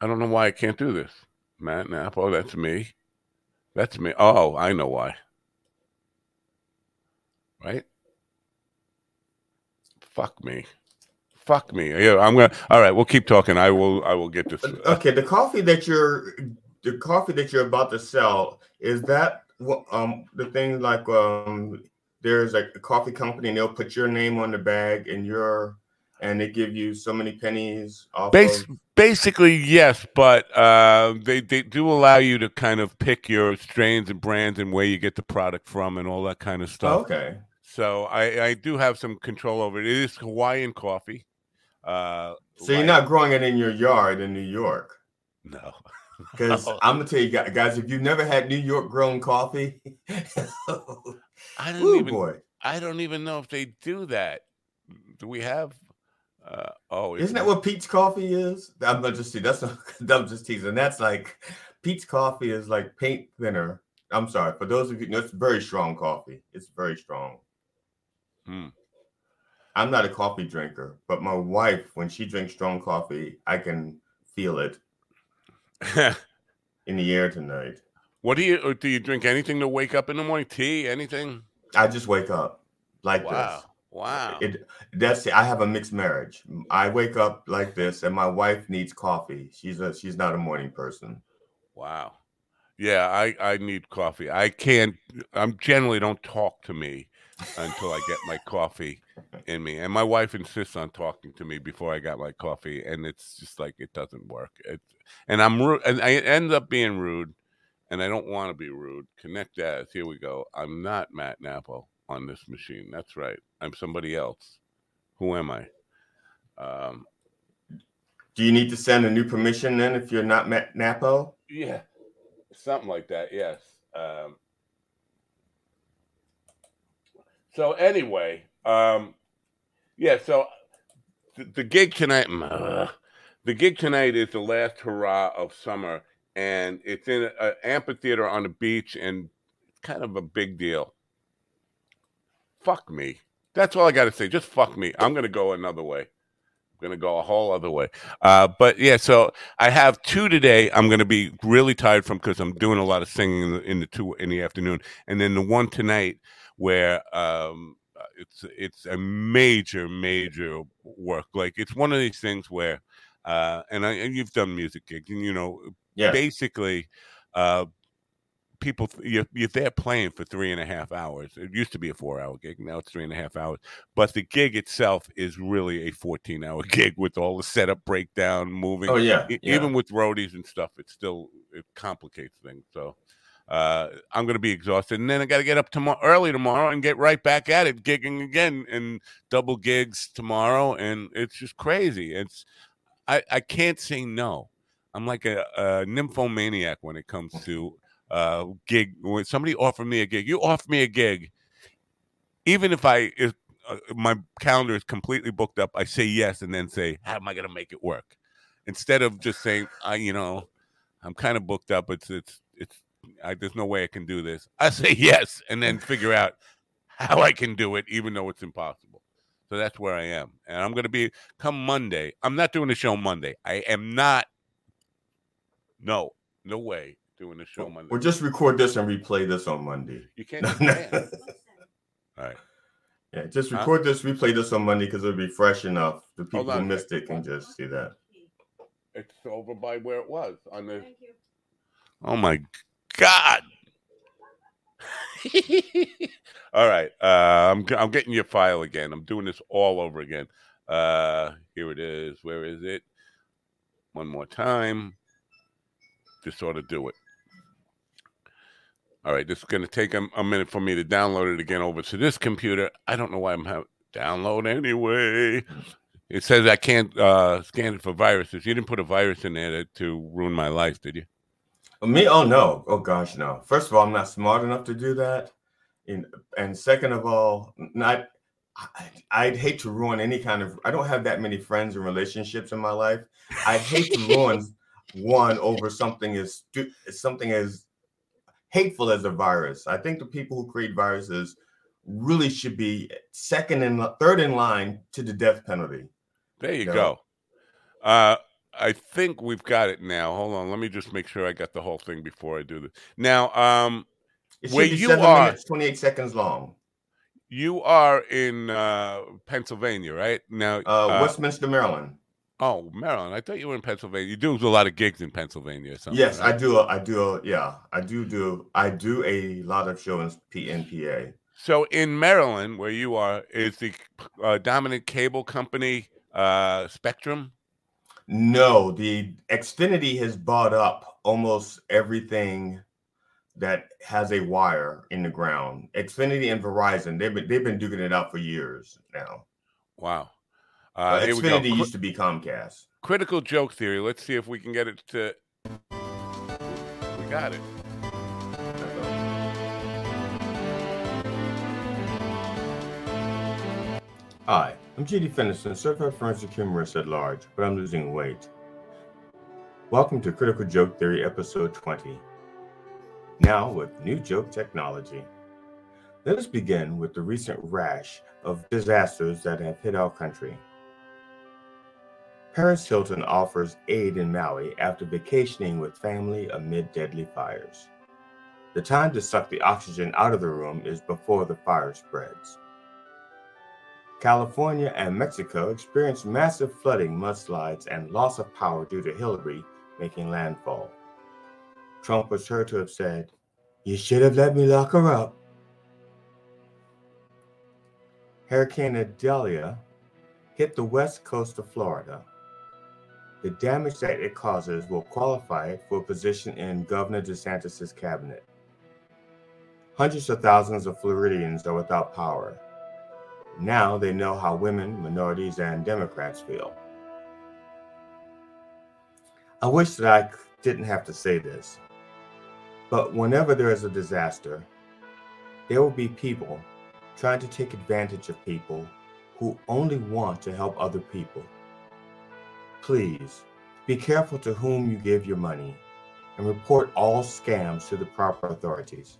I don't know why I can't do this. Matt Knapp. Oh, that's me. That's me. Oh, I know why. Right? Fuck me. Fuck me. Yeah, I'm gonna. All right, we'll keep talking. I will. I will get this. Okay, the coffee that you're, the coffee that you're about to sell, is that um the thing like um there's like a coffee company and they'll put your name on the bag and your and they give you so many pennies off Bas- of- basically yes but uh, they, they do allow you to kind of pick your strains and brands and where you get the product from and all that kind of stuff okay so I, I do have some control over it. It is Hawaiian coffee. Uh, so you're not growing it in your yard in New York? No. (laughs) Because no. I'm gonna tell you guys, if you've never had New York grown coffee, (laughs) I don't Ooh, even. Boy. I don't even know if they do that. Do we have? Uh, oh, isn't that what Peet's Coffee is? I'm not just that's not, (laughs) I'm just teasing. That's like Peet's Coffee is like paint thinner. I'm sorry for those of you. It's very strong coffee. It's very strong. Hmm. I'm not a coffee drinker, but my wife, when she drinks strong coffee, I can feel it. (laughs) in the air tonight. What do you uh, do? You drink anything to wake up in the morning? Tea? Anything? I just wake up like Wow. this. Wow. It that's I have a mixed marriage. I wake up like this, and my wife needs coffee. She's a she's not a morning person. Wow. Yeah, I I need coffee. I can't. I'm generally don't talk to me until I get my coffee in me, and my wife insists on talking to me before I got my coffee, and it's just like it doesn't work. It, and I'm rude, and I end up being rude, and I don't want to be rude. Connect as. Here we go. I'm not Matt Nappo on this machine. That's right. I'm somebody else. Who am I? Um, Do you need to send a new permission then if you're not Matt Nappo? Yeah, something like that. Yes. Um, so anyway, um, yeah. So the, the gig tonight, ugh, the gig tonight is the last hurrah of summer, and it's in an amphitheater on the beach, and it's kind of a big deal. Fuck me. That's all I got to say. Just fuck me. I'm gonna go another way. I'm gonna go a whole other way. Uh, but yeah, so I have two today. I'm to be really tired from because I'm doing a lot of singing in the, in the two in the afternoon, and then the one tonight where um, uh, it's it's a major major work. Like it's one of these things where, uh, and I and you've done music gigs, and you know, Yeah. basically, uh, people you're, you're there playing for three and a half hours. It used to be a four hour gig, now it's three and a half hours. But the gig itself is really a 14 hour (laughs) gig with all the setup, breakdown, moving. Oh yeah. Yeah. Even with roadies and stuff, it still it complicates things. So uh, I'm going to be exhausted, and then I got to get up tomorrow early tomorrow and get right back at it, gigging again and double gigs tomorrow, and it's just crazy. It's I I can't say no. I'm like a, a nymphomaniac when it comes to uh gig. When somebody offer me a gig, you offer me a gig, even if I if uh, my calendar is completely booked up, I say yes and then say, how am I going to make it work? Instead of just saying, I you know, I'm kind of booked up. It's it's it's I, there's no way I can do this. I say (laughs) yes and then figure out how I can do it, even though it's impossible. So that's where I am, and I'm going to be come Monday. I'm not doing the show Monday. I am not. No, no way doing the show Monday. We'll just record this and replay this on Monday. You can't. (laughs) you can't. (laughs) All right. Yeah, just Huh? record this, replay this on Monday because it'll be fresh enough. The people who missed it can just see that. It's over by where it was on the. Oh my god! (laughs) all right, uh, I'm I'm getting your file again. I'm doing this all over again. Uh, here it is. Where is it? One more time. Just sort of do it. All right, this is going to take a, a minute for me to download it again over to this computer. I don't know why I'm having download anyway. It says I can't uh, scan it for viruses. You didn't put a virus in there to, to ruin my life, did you? Me? Oh no! Oh gosh, no. First of all, I'm not smart enough to do that, and and second of all, not. I, I'd hate to ruin any kind of. I don't have that many friends and relationships in my life. I'd hate to ruin (laughs) one over something as something as hateful as a virus. I think the people who create viruses really should be second and third in line to the death penalty. There you go. Uh, I think we've got it now. Hold on, let me just make sure I got the whole thing before I do this. Now, um, Where you seven are- minutes, 28 seconds long. you are in uh, Pennsylvania, right? Now, Uh, uh, Westminster, Maryland. oh, Maryland. I thought you were in Pennsylvania. You do a lot of gigs in Pennsylvania or something. Yes, I do. a- I do. a- Yeah, I do. Do I do a lot of shows in PNPA? So in Maryland, where you are, is the uh, dominant cable company uh, Spectrum? No, the Xfinity has bought up almost everything that has a wire in the ground. Xfinity and Verizon, they've been they've been duking it out for years now. Wow. Uh, here we go. Xfinity used to be Comcast. critical joke theory. Let's see if we can get it to. We got it. Hi, I'm GD Finison, certified forensic humorist at large, but I'm losing weight. Welcome to Critical Joke Theory, episode 20. Now with new joke technology. Let us begin with the recent rash of disasters that have hit our country. Paris Hilton offers aid in Maui after vacationing with family amid deadly fires. The time to suck the oxygen out of the room is before the fire spreads. California and Mexico experienced massive flooding, mudslides, and loss of power due to Hillary making landfall. Trump was heard to have said, You should have let me lock her up. Hurricane Idalia hit the west coast of Florida. The damage that it causes will qualify it for a position in Governor DeSantis' cabinet. Hundreds of thousands of Floridians are without power. Now they know how women, minorities, and Democrats feel. I wish that I didn't have to say this, but whenever there is a disaster, there will be people trying to take advantage of people who only want to help other people. Please be careful to whom you give your money and report all scams to the proper authorities.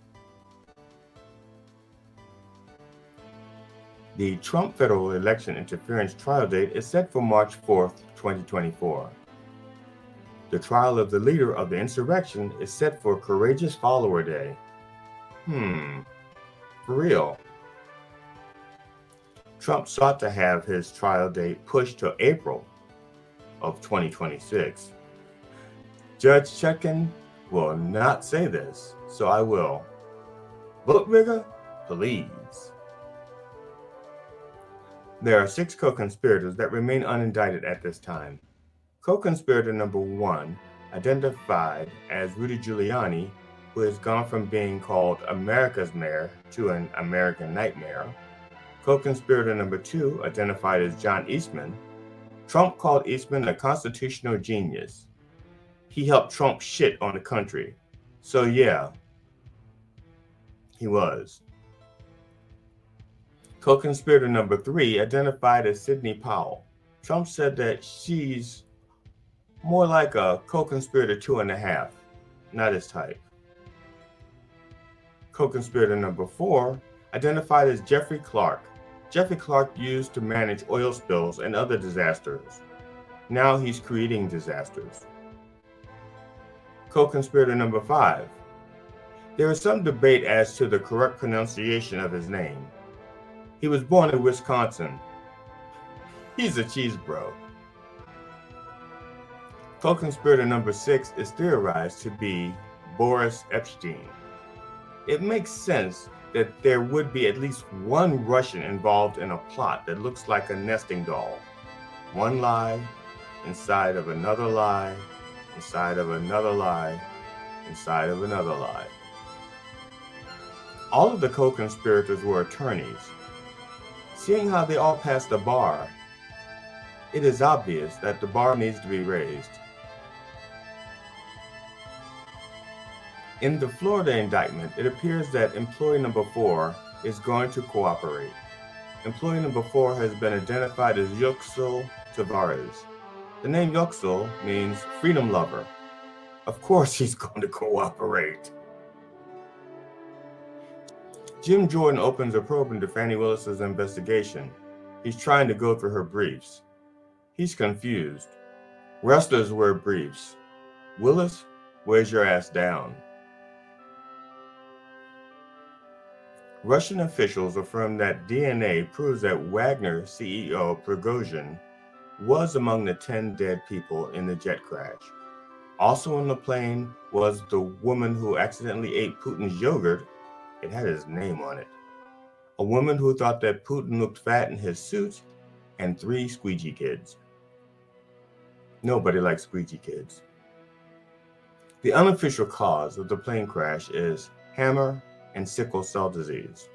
The Trump federal election interference trial date is set for March 4th, 2024. The trial of the leader of the insurrection is set for Courageous Follower Day. Hmm, for real. Trump sought to have his trial date pushed to April of 2026. Judge Chutkan will not say this, so I will. Vote rigger, please. There are six co conspirators that remain unindicted at this time. Co conspirator number one, identified as Rudy Giuliani, who has gone from being called America's mayor to an American nightmare. Co conspirator number two, identified as John Eastman. Trump called Eastman a constitutional genius. He helped Trump shit on the country. So, yeah, he was. Co conspirator number three, identified as Sidney Powell. Trump said that she's more like a co conspirator two and a half, not his type. Co conspirator number four, identified as Jeffrey Clark. Jeffrey Clark used to manage oil spills and other disasters. Now he's creating disasters. Co conspirator number five. There is some debate as to the correct pronunciation of his name. He was born in Wisconsin. He's a cheese bro. Co-conspirator number six is theorized to be Boris Epshteyn. It makes sense that there would be at least one Russian involved in a plot that looks like a nesting doll. One lie inside of another lie, inside of another lie, inside of another lie. All of the co conspirators were attorneys, Seeing how they all passed the bar, it is obvious that the bar needs to be raised. In the Florida indictment, it appears that employee number four is going to cooperate. Employee number four has been identified as Yuscil Taveras. The name Yoxil means freedom lover. Of course, (laughs) he's going to cooperate. Jim Jordan opens a probe into Fani Willis's investigation. He's trying to go through her briefs. He's confused. Wrestlers wear briefs. Willis, where's your ass down? Russian officials affirm that DNA proves that Wagner CEO Prigozhin was among the 10 dead people in the jet crash. Also on the plane was the woman who accidentally ate Putin's yogurt it had his name on it. A woman who thought that Putin looked fat in his suit, and three squeegee kids. Nobody likes squeegee kids. The unofficial cause of the plane crash is hammer and sickle cell disease.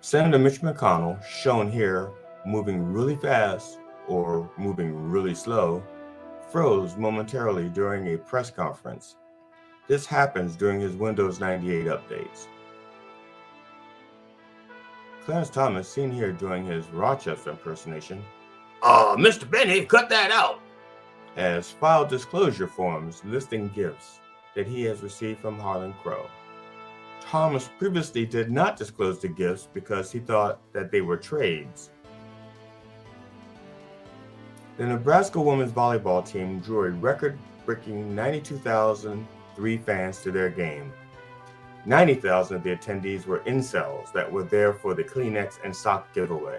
Senator Mitch McConnell, shown here moving really fast or moving really slow, froze momentarily during a press conference this happens during his Windows 98 updates. Clarence Thomas, seen here doing his Rochester impersonation, uh, Mr. Benny, cut that out, has filed disclosure forms listing gifts that he has received from Harlan Crow. Thomas previously did not disclose the gifts because he thought that they were trades. The Nebraska women's volleyball team drew a record breaking 92,003 fans to their game. 90,000 of the attendees were incels that were there for the Kleenex and sock giveaway.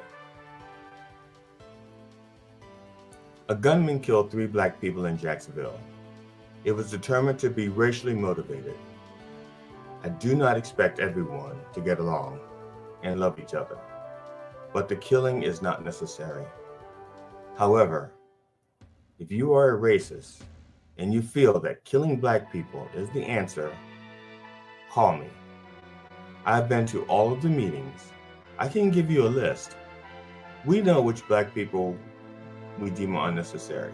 A gunman killed three black people in Jacksonville. It was determined to be racially motivated. I do not expect everyone to get along and love each other, but the killing is not necessary. However, if you are a racist and you feel that killing black people is the answer, call me. I've been to all of the meetings. I can give you a list. We know which black people we deem unnecessary.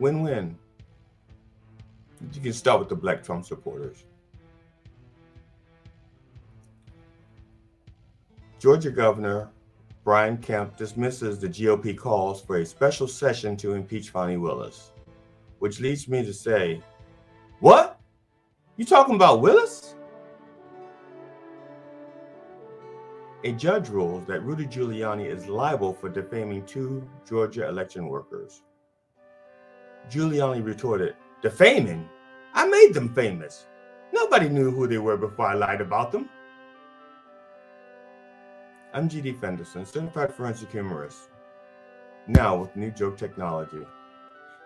Win win. You can start with the black Trump supporters. Georgia Governor Brian Kemp dismisses the GOP calls for a special session to impeach Fani Willis, which leads me to say, What? You talking about Willis? A judge rules that Rudy Giuliani is liable for defaming two Georgia election workers. Giuliani retorted, Defaming? I made them famous. Nobody knew who they were before I lied about them. I'm GD Fenderson, certified forensic humorist, now with new joke technology.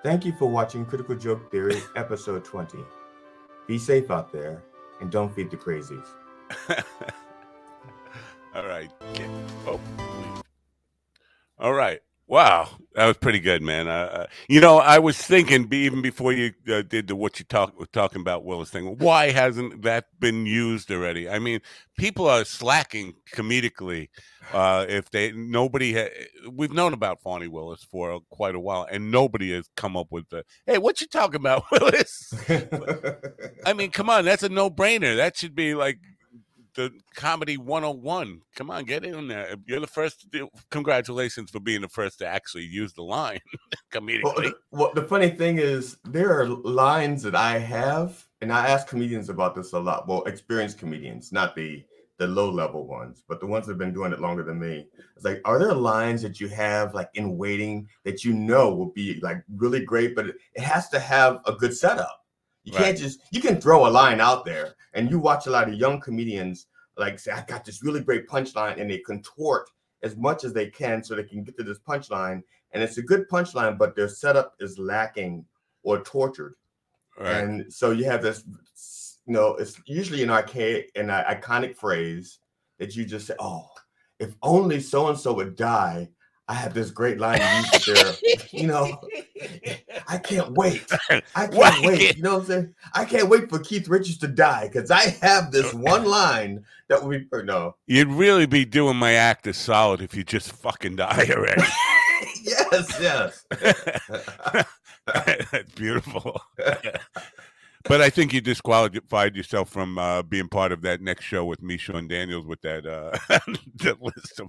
Thank you for watching Critical Joke Theory, episode 20. Be safe out there and don't feed the crazies. (laughs) All right. Oh, all right. Wow, that was pretty good, man. Uh, you know, I was thinking even before you uh, did the what you talk talking about Willis thing. Why hasn't that been used already? I mean, people are slacking comedically. Uh, if they nobody ha- we've known about Fani Willis for quite a while, and nobody has come up with the hey, what you talking about, (laughs) Willis? (laughs) I mean, come on, that's a no brainer. That should be like the comedy 101. Come on, get in there. You're the first. To, congratulations for being the first to actually use the line (laughs) comedically. Well, well, the funny thing is, there are lines that I have, and I ask comedians about this a lot. Well, experienced comedians, not the the low level ones, but the ones that have been doing it longer than me. It's like, are there lines that you have like in waiting that you know will be like really great, but it has to have a good setup. You right. can't just you can throw a line out there, and you watch a lot of young comedians like say, I got this really great punchline, and they contort as much as they can so they can get to this punchline. And it's a good punchline, but their setup is lacking or tortured. Right. And so you have this, you know, it's usually an archaic and an iconic phrase that you just say, "Oh, if only so and so would die, I have this great line to use there. you know, (laughs) I can't wait. I can't wait. You know what I'm saying? I can't wait for Keith Richards to die because I have this one line that would be no. You'd really be doing my act a solid if you just fucking die already. (laughs) yes, yes. That's (laughs) beautiful but I think you disqualified yourself from uh, being part of that next show with me, Sean Daniels, with that uh, (laughs) that list of.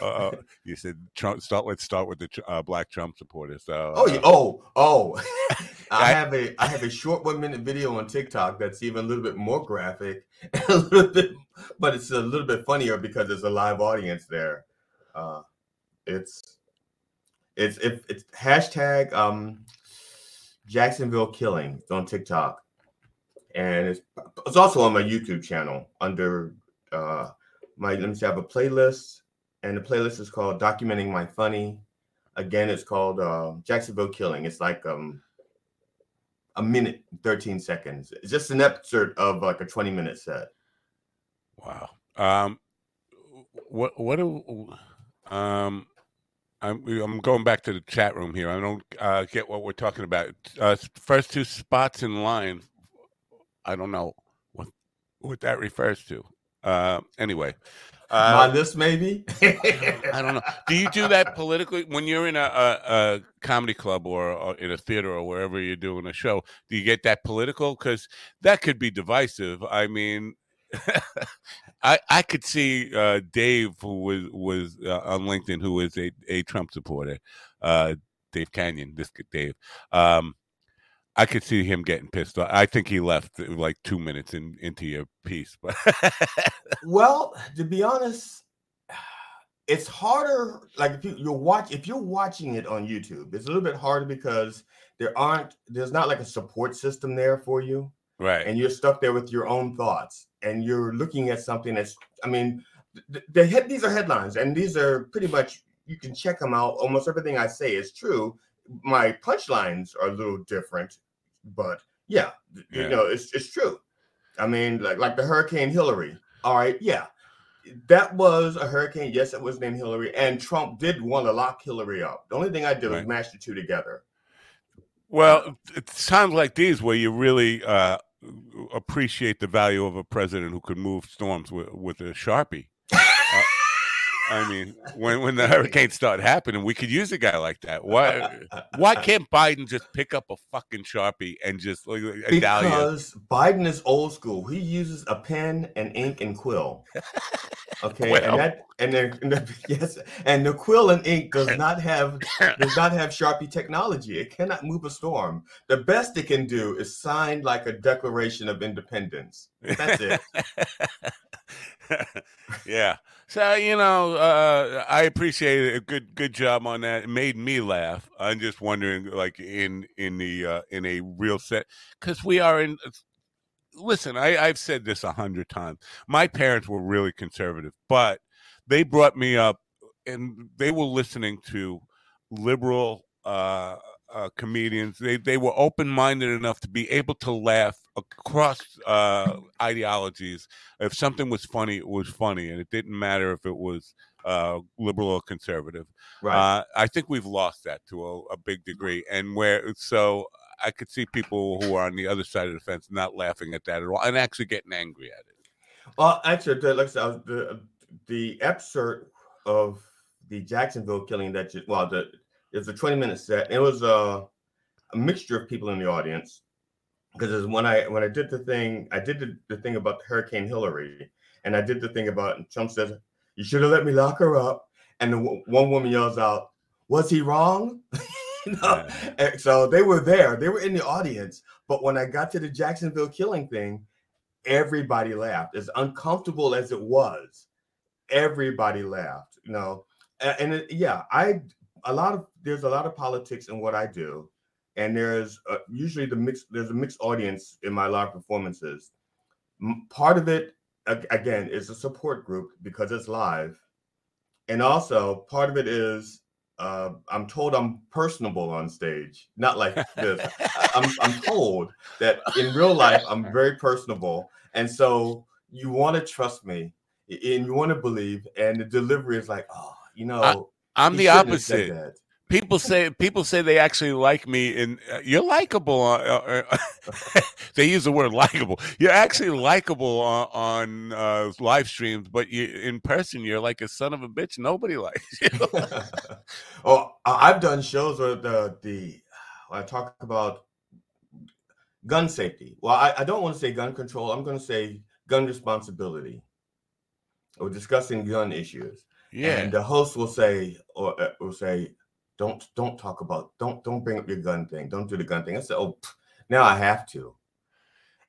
Uh, uh, you said Trump. Start. Let's start with the uh, Black Trump supporters. So, oh, yeah. oh, oh! (laughs) I have a I have a short one minute video on TikTok that's even a little bit more graphic, (laughs) a little bit, but it's a little bit funnier because there's a live audience there. Uh, it's it's if it's hashtag um Jacksonville killing on TikTok and it's, it's also on my YouTube channel under uh, my. Let me see, I have a playlist, and the playlist is called "Documenting My Funny." Again, it's called uh, Jacksonville Killing. It's like um, a minute, thirteen seconds. It's just an excerpt of like a twenty-minute set. Wow. Um, what what do um. I'm, I'm going back to the chat room here. I don't uh, get what we're talking about. Uh, first two spots in line I don't know what what that refers to. Uh, anyway, uh, my list maybe. I don't know. Do you do that politically when you're in a, a, a comedy club or, or, in a theater or wherever you're doing a show? Do you get that political? Because that could be divisive. I mean. (laughs) I I could see uh, Dave, who was was uh, on LinkedIn, who is a, a Trump supporter, uh, Dave Canyon, this Dave. Um, I could see him getting pissed off. I think he left uh, like two minutes in, into your piece. But (laughs) well, to be honest, it's harder. Like if you, you're watch if you're watching it on YouTube, it's a little bit harder because there aren't there's not like a support system there for you, Right. and you're stuck there with your own thoughts, and you're looking at something that's. I mean, the, the head these are headlines, and these are pretty much you can check them out. Almost everything I say is true. My punchlines are a little different, but yeah, Yeah. you know, it's it's true. I mean, like like the Hurricane Hillary. All right, yeah, that was a hurricane. Yes, it was named Hillary, and Trump did want to lock Hillary up. The only thing I did was Right. mash the two together. Well, it's times like these where you really uh, appreciate the value of a president who could move storms with, with a sharpie. I mean, when when the hurricanes start happening, we could use a guy like that. Why why can't Biden just pick up a fucking sharpie and just like a dahlia? Because Biden is old school. He uses a pen and ink and quill. Okay, Well. and that and then and the, (laughs) yes, and the quill and ink does (laughs) not have does not have Sharpie technology. It cannot move a storm. The best it can do is sign like a Declaration of Independence. That's it. (laughs) yeah. So you know, uh, I appreciate. A good good job on that. It made me laugh. I'm just wondering, like in in the uh, in a real set, because we are in. Listen, I, I've said this a hundred times. My parents were really conservative, but they brought me up, and they were listening to liberal uh, uh, comedians. They they were open minded enough to be able to laugh across uh, ideologies if something was funny, it was funny, and it didn't matter if it was uh, liberal or conservative. Right. Uh, I think we've lost that to a, a big degree, and where so I could see people who are on the other side of the fence not laughing at that at all, and actually getting angry at it. Well, actually, the, like I said, the the excerpt of the Jacksonville killing that just well, the it's a twenty minute set. It was a a mixture of people in the audience because when I when I did the thing, I did the, the thing about Hurricane Hillary, and I did the thing about and Trump says you should have let me lock her up, and the, one woman yells out, "Was he wrong?" (laughs) you know, and so they were there, they were in the audience, but when I got to the Jacksonville killing thing everybody laughed as uncomfortable as it was everybody laughed you know? A- and, it, yeah i a lot of there's a lot of politics in what i do and there's uh, usually the mix there's a mixed audience in my live performances. Part of it again is a support group because it's live. And also part of it is uh, i'm told i'm personable on stage. Not like (laughs) this. I- I'm, I'm told that in real life I'm (laughs) very personable, and so you want to trust me and you want to believe, and the delivery is like, oh, you know, I'm the shouldn't have said opposite. People say people say they actually like me, and uh, you're likable. Uh, uh, (laughs) they use the word likable. You're actually likable on, on uh, live streams, but you in person, you're like a son of a bitch. Nobody likes you. (laughs) oh, I- I've done shows where the the I talk about gun safety. Well, I, I don't want to say gun control. I'm going to say gun responsibility. We're discussing gun issues. yeah, And the host will say, or uh, will say, "Don't don't talk about don't don't bring up your gun thing. Don't do the gun thing." I said, "Oh, now I have to."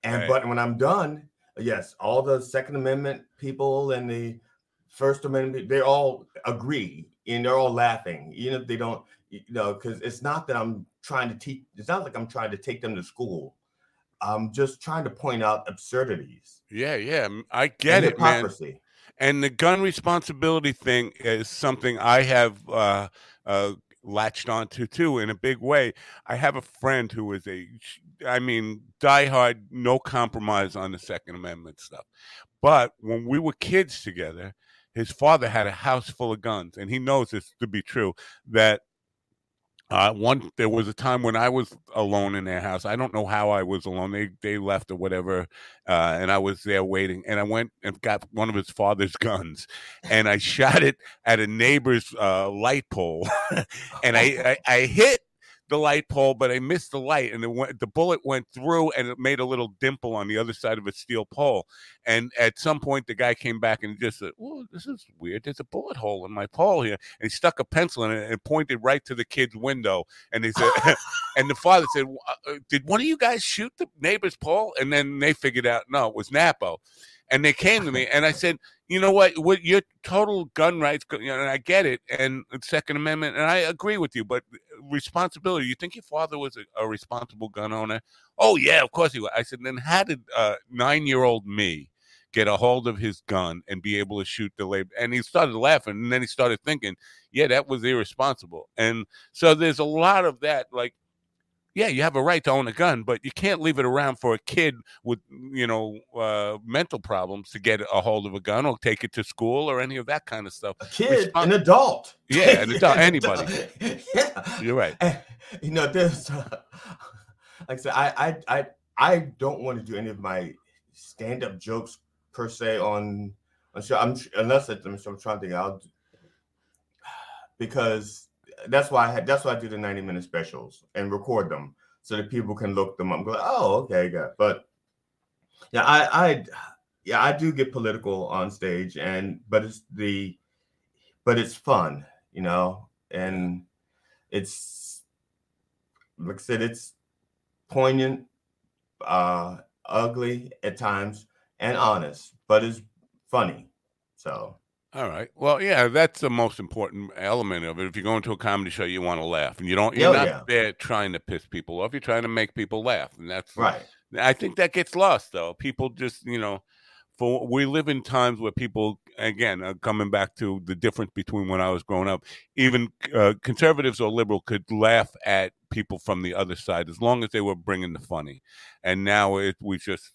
And Right. but when I'm done, yes, all the Second Amendment people and the First Amendment, they all agree and they're all laughing, even if they don't, you know, because it's not that I'm trying to teach. It's not like I'm trying to take them to school. I'm just trying to point out absurdities. yeah, yeah. I get it, man. hypocrisy. And the gun responsibility thing is something I have uh, uh, latched onto too in a big way. I have a friend who is a, I mean, diehard, no compromise on the Second Amendment stuff. But when we were kids together, his father had a house full of guns, and he knows this to be true. That uh, one, there was a time when I was alone in their house. I don't know how I was alone. They they left or whatever, uh, and I was there waiting. And I went and got one of his father's (laughs) guns, and I shot it at a neighbor's uh, light pole, (laughs) and I, I I hit the light pole, but I missed the light, and it went, the bullet went through, and it made a little dimple on the other side of a steel pole. And at some point, the guy came back and just said, "Oh, this is weird. There's a bullet hole in my pole here." And he stuck a pencil in it and pointed right to the kid's window. And he said, (laughs) (laughs) and the father said, "Uh, uh, "Did one of you guys shoot the neighbor's pole?" And then they figured out, no, it was Nappo. And they came to me, and I said, you know what? What your total gun rights, you know, and I get it, and Second Amendment, and I agree with you, but responsibility. You think your father was a, a responsible gun owner? Oh yeah, of course he was. I said, then how did uh, nine-year-old me get a hold of his gun and be able to shoot the label? And he started laughing, and then he started thinking, yeah, that was irresponsible. And so there's a lot of that, like yeah, you have a right to own a gun, but you can't leave it around for a kid with, you know, uh, mental problems to get a hold of a gun or take it to school or any of that kind of stuff. A kid, Respons- an adult. Yeah, (laughs) an adult, anybody. (laughs) yeah, you're right. And, you know, there's, uh, like I said, I, I, I, I don't want to do any of my stand-up jokes per se on, on show. I'm unless I'm, I'm trying to think out because that's why I had, that's why I do the 90 minute specials and record them so that people can look them up go, oh, okay, good. But yeah, I, I yeah, I do get political on stage and but it's the but it's fun, you know, and it's like I said, it's poignant, uh, ugly at times, and honest, but it's funny. So all right. Well, yeah, that's the most important element of it. If you go into a comedy show, you want to laugh, and you don't. You're oh, not yeah. there trying to piss people off. You're trying to make people laugh, and that's right. I think that gets lost though. People just, you know, for we live in times where people, again, uh, coming back to the difference between when I was growing up, even uh, conservatives or liberal could laugh at people from the other side as long as they were bringing the funny, and now it we just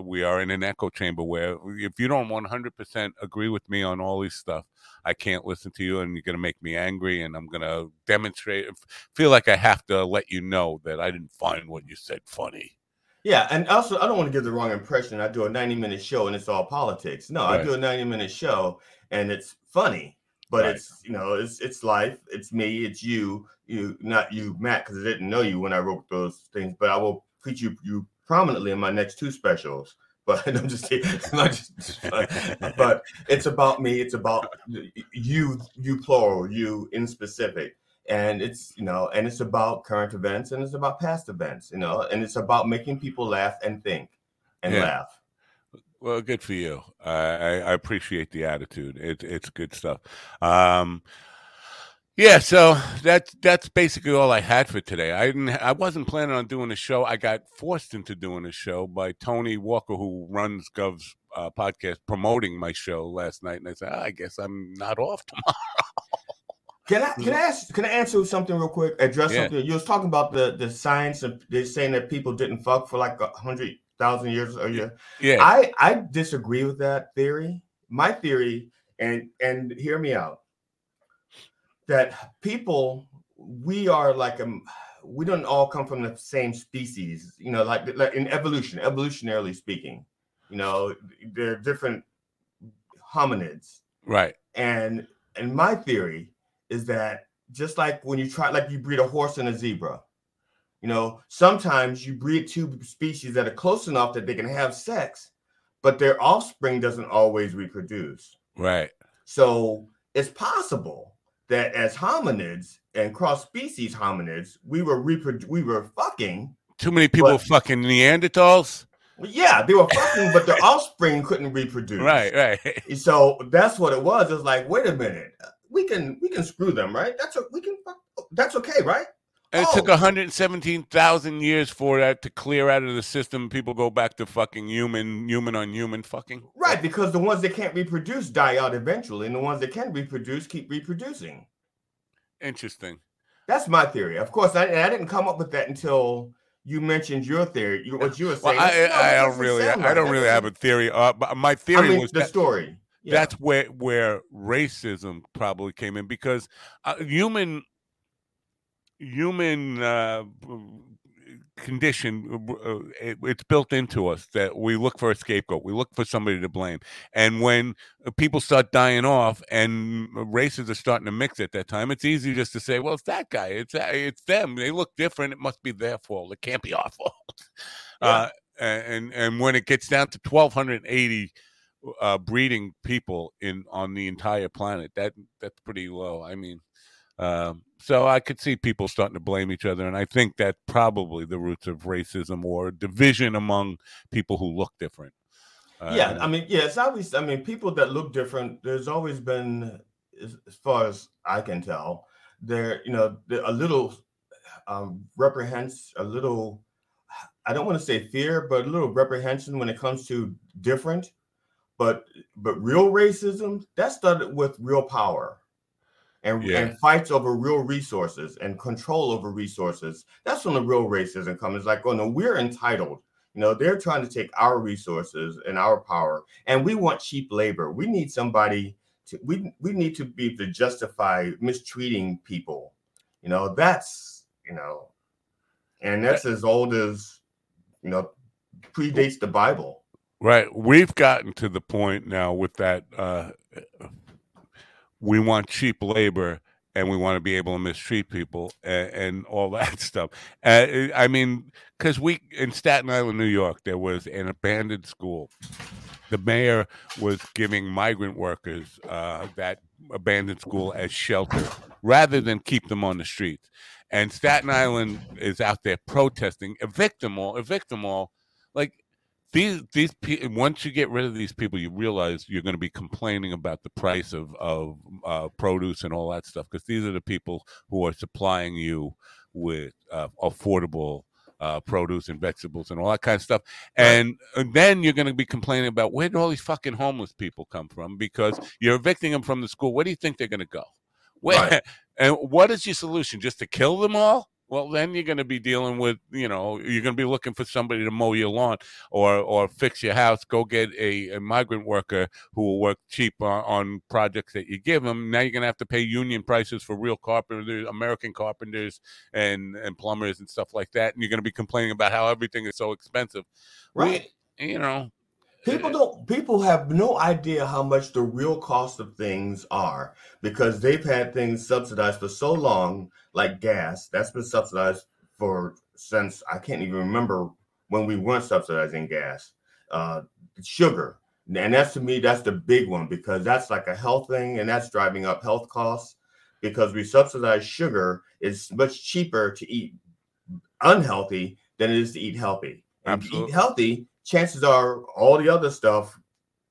we are in an echo chamber where if you don't 100% agree with me on all these stuff i can't listen to you and you're going to make me angry and i'm going to demonstrate feel like i have to let you know that i didn't find what you said funny yeah and also i don't want to give the wrong impression i do a 90 minute show and it's all politics no right. i do a 90 minute show and it's funny but right. it's you know it's it's life it's me it's you you not you matt because i didn't know you when i wrote those things but i will treat you you prominently in my next two specials. But (laughs) I'm just, (laughs) I'm just but it's about me. It's about you, you plural, you in specific, and it's you know, and it's about current events and it's about past events, you know, and it's about making people laugh and think and yeah. laugh. Well, good for you. I, I appreciate the attitude. It, it's good stuff. Um, yeah, so that's that's basically all I had for today. I didn't I wasn't planning on doing a show. I got forced into doing a show by Tony Walker, who runs Gov's uh, podcast, promoting my show last night, and I said, oh, I guess I'm not off tomorrow. Can I can I ask can I answer something real quick? Address yeah. something. You was talking about the the science of they're saying that people didn't fuck for like a hundred thousand years or yeah. Yeah. I I disagree with that theory. My theory, and and hear me out that people we are like um we don't all come from the same species you know like, like in evolution evolutionarily speaking you know there are different hominids. Right. And and my theory is that just like when you try like you breed a horse and a zebra you know sometimes you breed two species that are close enough that they can have sex but their offspring doesn't always reproduce. Right. So it's possible that as hominids and cross species hominids, we were reprodu- we were fucking. Too many people but, fucking Neanderthals. Yeah, they were fucking, but their offspring couldn't reproduce. Right, right. (laughs) So that's what it was. It's like, wait a minute, we can we can screw them, right? That's a, we can. That's okay, right? And it oh. took 117,000 years for that to clear out of the system. People go back to fucking human, human on human fucking. Right, because the ones that can't reproduce die out eventually, and the ones that can reproduce keep reproducing. Interesting. That's my theory. Of course, I, I didn't come up with that until you mentioned your theory. What you were saying. Well, I, no, I, don't really, I don't really have a theory. Uh, but my theory I mean, was the that, story. Yeah. That's where where racism probably came in because uh, human human uh, condition uh, it, it's built into us that we look for a scapegoat we look for somebody to blame and when uh, people start dying off and races are starting to mix at that time it's easy just to say well it's that guy it's uh, it's them they look different it must be their fault it can't be our (laughs) fault yeah. uh, and and when it gets down to 1280 uh, breeding people in on the entire planet that that's pretty low i mean um, so I could see people starting to blame each other, and I think that's probably the roots of racism or division among people who look different. yeah, Uh, I mean, yeah, it's always. I mean, people that look different. There's always been, as, as far as I can tell, there. You know a little um, reprehends, a little. I don't want to say fear, but a little reprehension when it comes to different. But but real racism that started with real power, and Yeah. and fights over real resources and control over resources. That's when the real racism comes. It's like, oh no, we're entitled. You know, they're trying to take our resources and our power, and we want cheap labor. We need somebody to we we need to be able to justify mistreating people. You know, that's you know, and that's as old as you know, predates the Bible. Right. We've gotten to the point now with that uh we want cheap labor and we want to be able to mistreat people and, and all (laughs) that stuff. Uh, I mean, because we in Staten Island, New York, there was an abandoned school. The mayor was giving migrant workers uh, that abandoned school as shelter rather than keep them on the streets. And Staten Island is out there protesting, evict them all, evict them all. Like these these pe- once you get rid of these people, you realize you're going to be complaining about the price of of uh, produce and all that stuff because these are the people who are supplying you with uh, affordable uh, produce and vegetables and all that kind of stuff. And, and then you're going to be complaining about where do all these fucking homeless people come from because you're evicting them from the school. Where do you think they're going to go? Where, Right. (laughs) And what is your solution? Just to kill them all? Well, then you're going to be dealing with, you know, you're going to be looking for somebody to mow your lawn or or fix your house. Go get a, a migrant worker who will work cheap on, on projects that you give them. Now you're going to have to pay union prices for real carpenters, American carpenters, and and plumbers and stuff like that. And you're going to be complaining about how everything is so expensive. We- Right. you know, People don't people have no idea how much the real cost of things are because they've had things subsidized for so long, like gas. That's been subsidized for since I can't even remember when we weren't subsidizing gas. Uh sugar. And that's to me, that's the big one because that's like a health thing and that's driving up health costs because we subsidize sugar. It's much cheaper to eat unhealthy than it is to eat healthy. And Absolutely. eat healthy, chances are all the other stuff,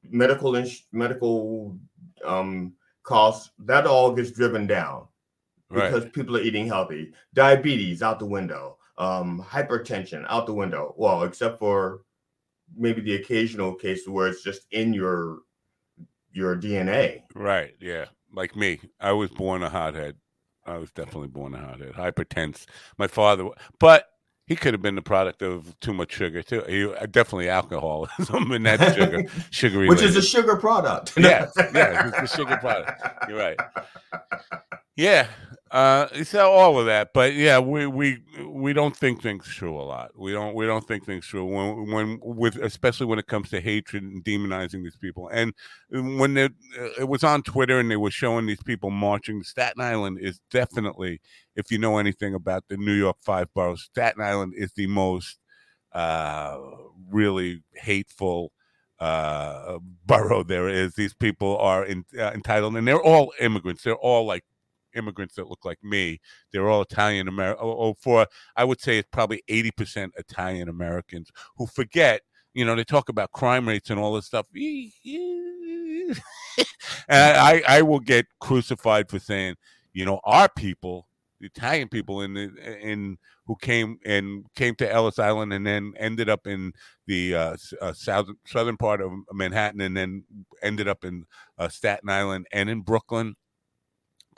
medical ins- medical um costs, that all gets driven down right? because people are eating healthy. Diabetes out the window. Um, hypertension out the window. Well, except for maybe the occasional case where it's just in your your DNA. Right. Yeah. Like me, I was born a hothead. I was definitely born a hothead, hypertense. My father, but he could have been the product of too much sugar too. He uh, definitely alcoholism and that sugar, (laughs) sugary. Which is a sugar product. yeah, yeah, it's a sugar product. You're right. (laughs) Yeah. Uh, so all of that, but yeah, we we we don't think things through a lot. We don't we don't think things through when when with especially when it comes to hatred and demonizing these people. And when it, it was on Twitter and they were showing these people marching, Staten Island is definitely, if you know anything about the New York five boroughs, Staten Island is the most uh, really hateful uh borough there is these people are in, uh, entitled and they're all immigrants they're all like immigrants that look like me they're all italian american oh, oh, for i would say it's probably 80% italian americans who forget you know they talk about crime rates and all this stuff (laughs) and i i will get crucified for saying you know our people the italian people in the in who came and came to ellis island and then ended up in the uh, uh, south, southern part of Manhattan and then ended up in uh, Staten Island and in Brooklyn.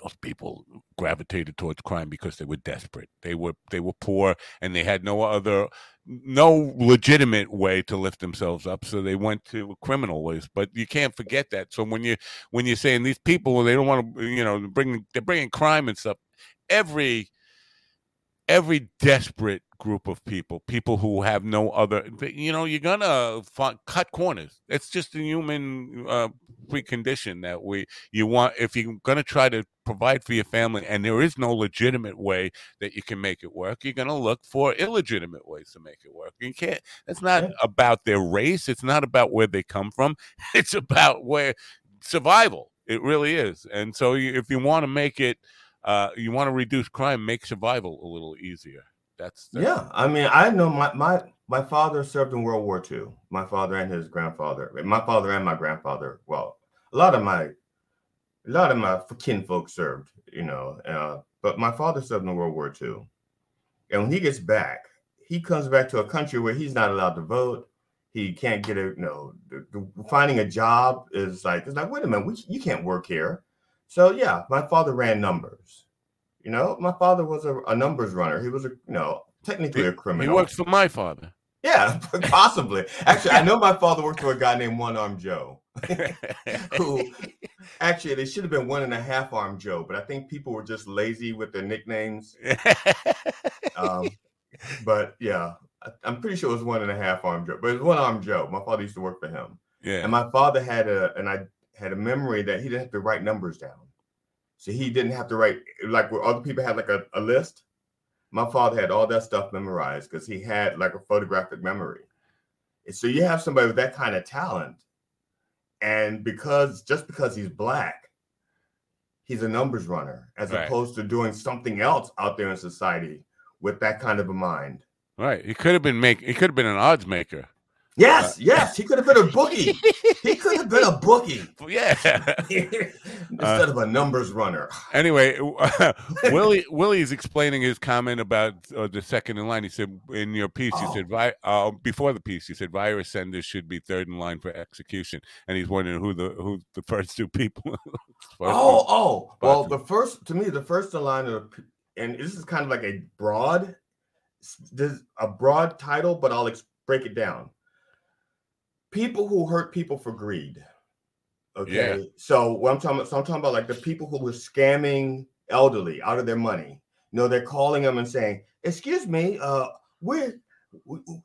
Those people gravitated towards crime because they were desperate. They were they were poor and they had no other no legitimate way to lift themselves up, so they went to criminal ways. But you can't forget that. So when you when you're saying these people they don't want to you know bring they're bringing crime and stuff, every every desperate group of people, people who have no other, you know, you're gonna fi- cut corners. It's just a human uh, precondition that we you want if you're gonna try to provide for your family, and there is no legitimate way that you can make it work. You're gonna look for illegitimate ways to make it work. You can't. It's not Yeah. about their race. It's not about where they come from. (laughs) It's about where survival. It really is. And so, you, if you want to make it uh, you want to reduce crime, make survival a little easier. That's, Yeah, I mean, I know my my my father served in World War II. My father and his grandfather. My father and my grandfather. Well, a lot of my, a lot of my kinfolk served. You know, uh, but my father served in World War II, and when he gets back, he comes back to a country where he's not allowed to vote. He can't get a you know finding a job is like it's like wait a minute we, you can't work here. So yeah, my father ran numbers. You know, my father was a, a numbers runner. He was a you know technically a criminal. He works for my father. Yeah, (laughs) possibly. Actually, I know my father worked for a guy named One Arm Joe, (laughs) who actually they should have been One and a Half Arm Joe, but I think people were just lazy with their nicknames. (laughs) Um, but yeah, I, am pretty sure it was One and a Half Arm Joe, but it was One Arm Joe. My father used to work for him. Yeah, and my father had a and I had a memory that he didn't have to write numbers down, so he didn't have to write like where other people had like a, a list my father had all that stuff memorized because he had like a photographic memory. And so you have somebody with that kind of talent, and because just because he's black, he's a numbers runner, as right. opposed to doing something else out there in society with that kind of a mind. Right. He could have been make he could have been an odds maker. Yes, uh, yes, he could have been a bookie. he could have been a bookie. (laughs) Yeah, (laughs) instead uh, of a numbers runner. (sighs) Anyway, uh, (laughs) Willie Willie's explaining his comment about uh, the second in line. He said in your piece, oh. you said vi- uh, before the piece, you said virus senders should be third in line for execution, and he's wondering who the who the first two people. oh, oh, well, the first to me, the first in line of, and this is kind of like a broad, this a broad title, but I'll ex- break it down people who hurt people for greed. Okay. Yeah. So what I'm talking about, so I'm talking about like the people who were scamming elderly out of their money. You know, they're calling them and saying, excuse me, uh, we're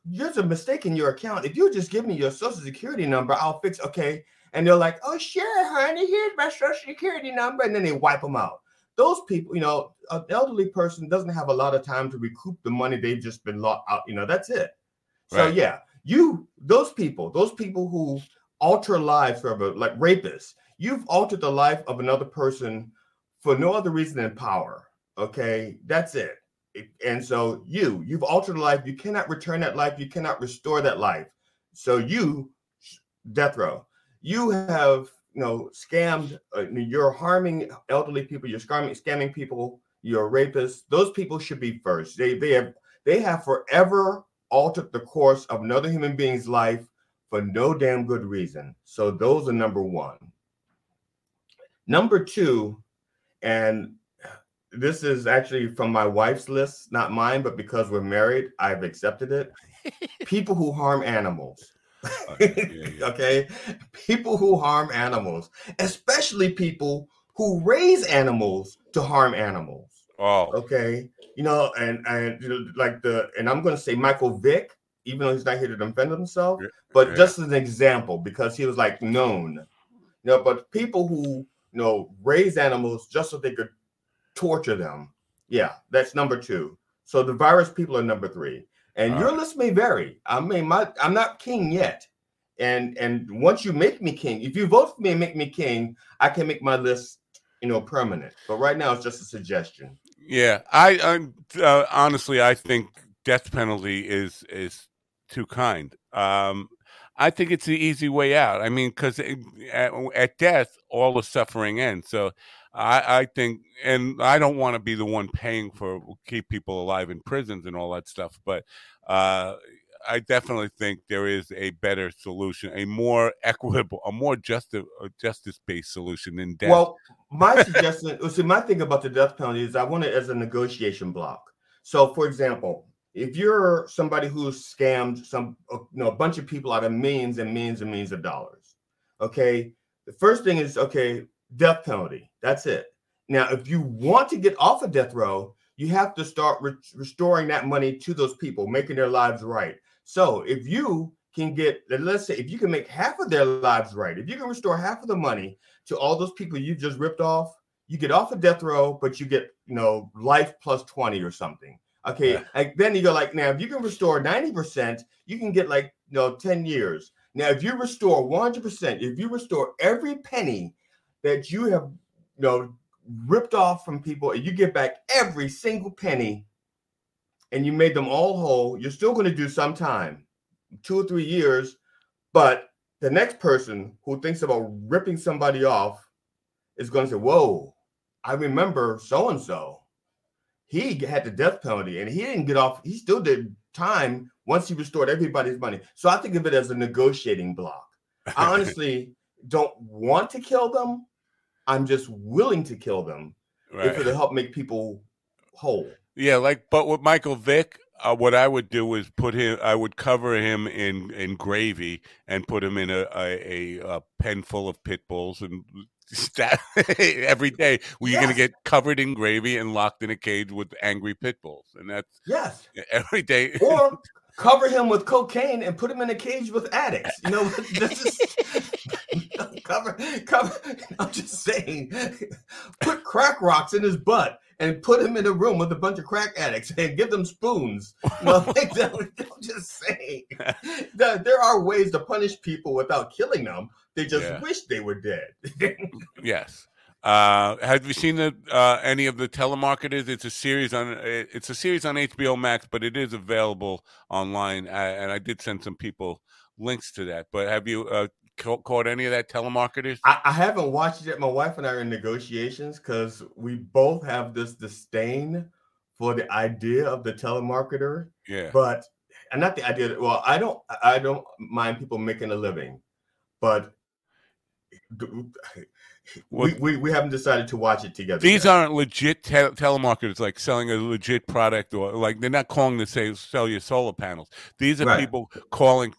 there's a mistake in your account. If you just give me your social security number, I'll fix okay. And they're like, oh, sure, honey, here's my social security number. And then they wipe them out. Those people, you know, an elderly person doesn't have a lot of time to recoup the money they've just been locked out. You know, that's it. So right. yeah, you, those people, those people who alter lives forever, like rapists, you've altered the life of another person for no other reason than power. Okay, that's it. And so you, you've altered life. You cannot return that life. You cannot restore that life. So you, death row, you have you know scammed. Uh, you're harming elderly people. You're scamming, scamming people. You're a rapist. Those people should be first. They they have they have forever altered the course of another human being's life for no damn good reason. So those are number one. Number two, and this is actually from my wife's list, not mine, but because we're married, I've accepted it. (laughs) People who harm animals. okay, yeah, (laughs) yeah. okay, people who harm animals, especially people who raise animals to harm animals. Oh, okay you know, and and you know, like the and I'm going to say Michael Vick, even though he's not here to defend himself, but yeah. just as an example because he was like known, you know. But people who you know raise animals just so they could torture them, yeah, that's number two. So the virus people are number three, and All your right. list may vary. I mean, my I'm not king yet, and and once you make me king, if you vote for me and make me king, I can make my list you know permanent. But right now, it's just a suggestion. Yeah, I I'm, uh, honestly I think death penalty is is too kind. Um, I think it's the easy way out. I mean, because at, at, death, all the suffering ends. So I, I think, and I don't want to be the one paying for keep people alive in prisons and all that stuff. But uh, I definitely think there is a better solution, a more equitable, a more justice justice based solution than death. Well, my (laughs) suggestion, see, my thing about the death penalty is I want it as a negotiation block. So, for example, if you're somebody who's scammed some, you know, a bunch of people out of millions and millions and millions of dollars, okay, the first thing is okay, death penalty. That's it. Now, if you want to get off of death row, you have to start re- restoring that money to those people, making their lives right. So if you can get, uh, let's say, if you can make half of their lives right, if you can restore half of the money to all those people you just ripped off, you get off of death row, but you get, you know, life plus 20 or something. Okay. Yeah. Like then you go like, now if you can restore 90%, you can get like, you know, 10 years. Now, if you restore 100%, if you restore every penny that you have, you know, ripped off from people and you get back every single penny and you made them all whole, you're still going to do some time, two or three years, but the next person who thinks about ripping somebody off is going to say, Whoa, I remember so and so. He had the death penalty and he didn't get off, he still did time once he restored everybody's money. So I think of it as a negotiating block. I honestly (laughs) don't want to kill them. I'm just willing to kill them Right. if it'll help make people whole. Yeah, like but with Michael Vick, uh, what I would do is put him. I would cover him in in gravy and put him in a a, a, a pen full of pit bulls and. (laughs) Stat (laughs) every day. Well, you're gonna get covered in gravy and locked in a cage with angry pit bulls, and that's Yes. every day. Or (laughs) cover him with cocaine and put him in a cage with addicts. You know, (laughs) this is (laughs) cover cover. I'm just saying, put crack rocks in his butt and put him in a room with a bunch of crack addicts and give them spoons. You know, like that. (laughs) I'm just saying, that there are ways to punish people without killing them. They just Yeah. wish they were dead. Yes. Uh, have you seen the uh, any of the telemarketers? It's a series on it's a series on HBO Max, but it is available online. Uh, and I did send some people links to that. But have you uh, ca- caught any of that telemarketers? I, I haven't watched it yet. My wife and I are in negotiations because we both have this disdain for the idea of the telemarketer, Yeah. but and not the idea that well, I don't I don't mind people making a living, but we, we, we haven't decided to watch it together. These yet. aren't legit te- telemarketers, like selling a legit product, or like they're not calling to say sell your solar panels. These are Right. people calling,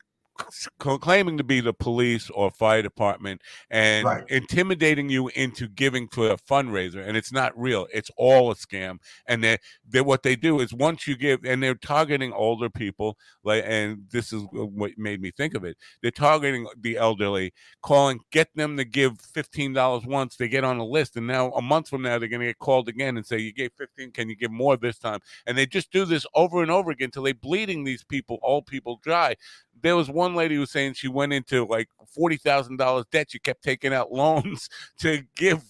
claiming to be the police or fire department, and Right. intimidating you into giving to a fundraiser. And it's not real; it's all a scam. And they, they what they do is once you give, and they're targeting older people. Like, and this is what made me think of it. They're targeting the elderly, calling, get them to give fifteen dollars once. They get on a list, and now a month from now they're going to get called again and say, "You gave fifteen. Can you give more this time?" And they just do this over and over again until they're bleeding these people, old people, dry. There was one lady who was saying she went into like forty thousand dollars debt. She kept taking out (laughs) loans to give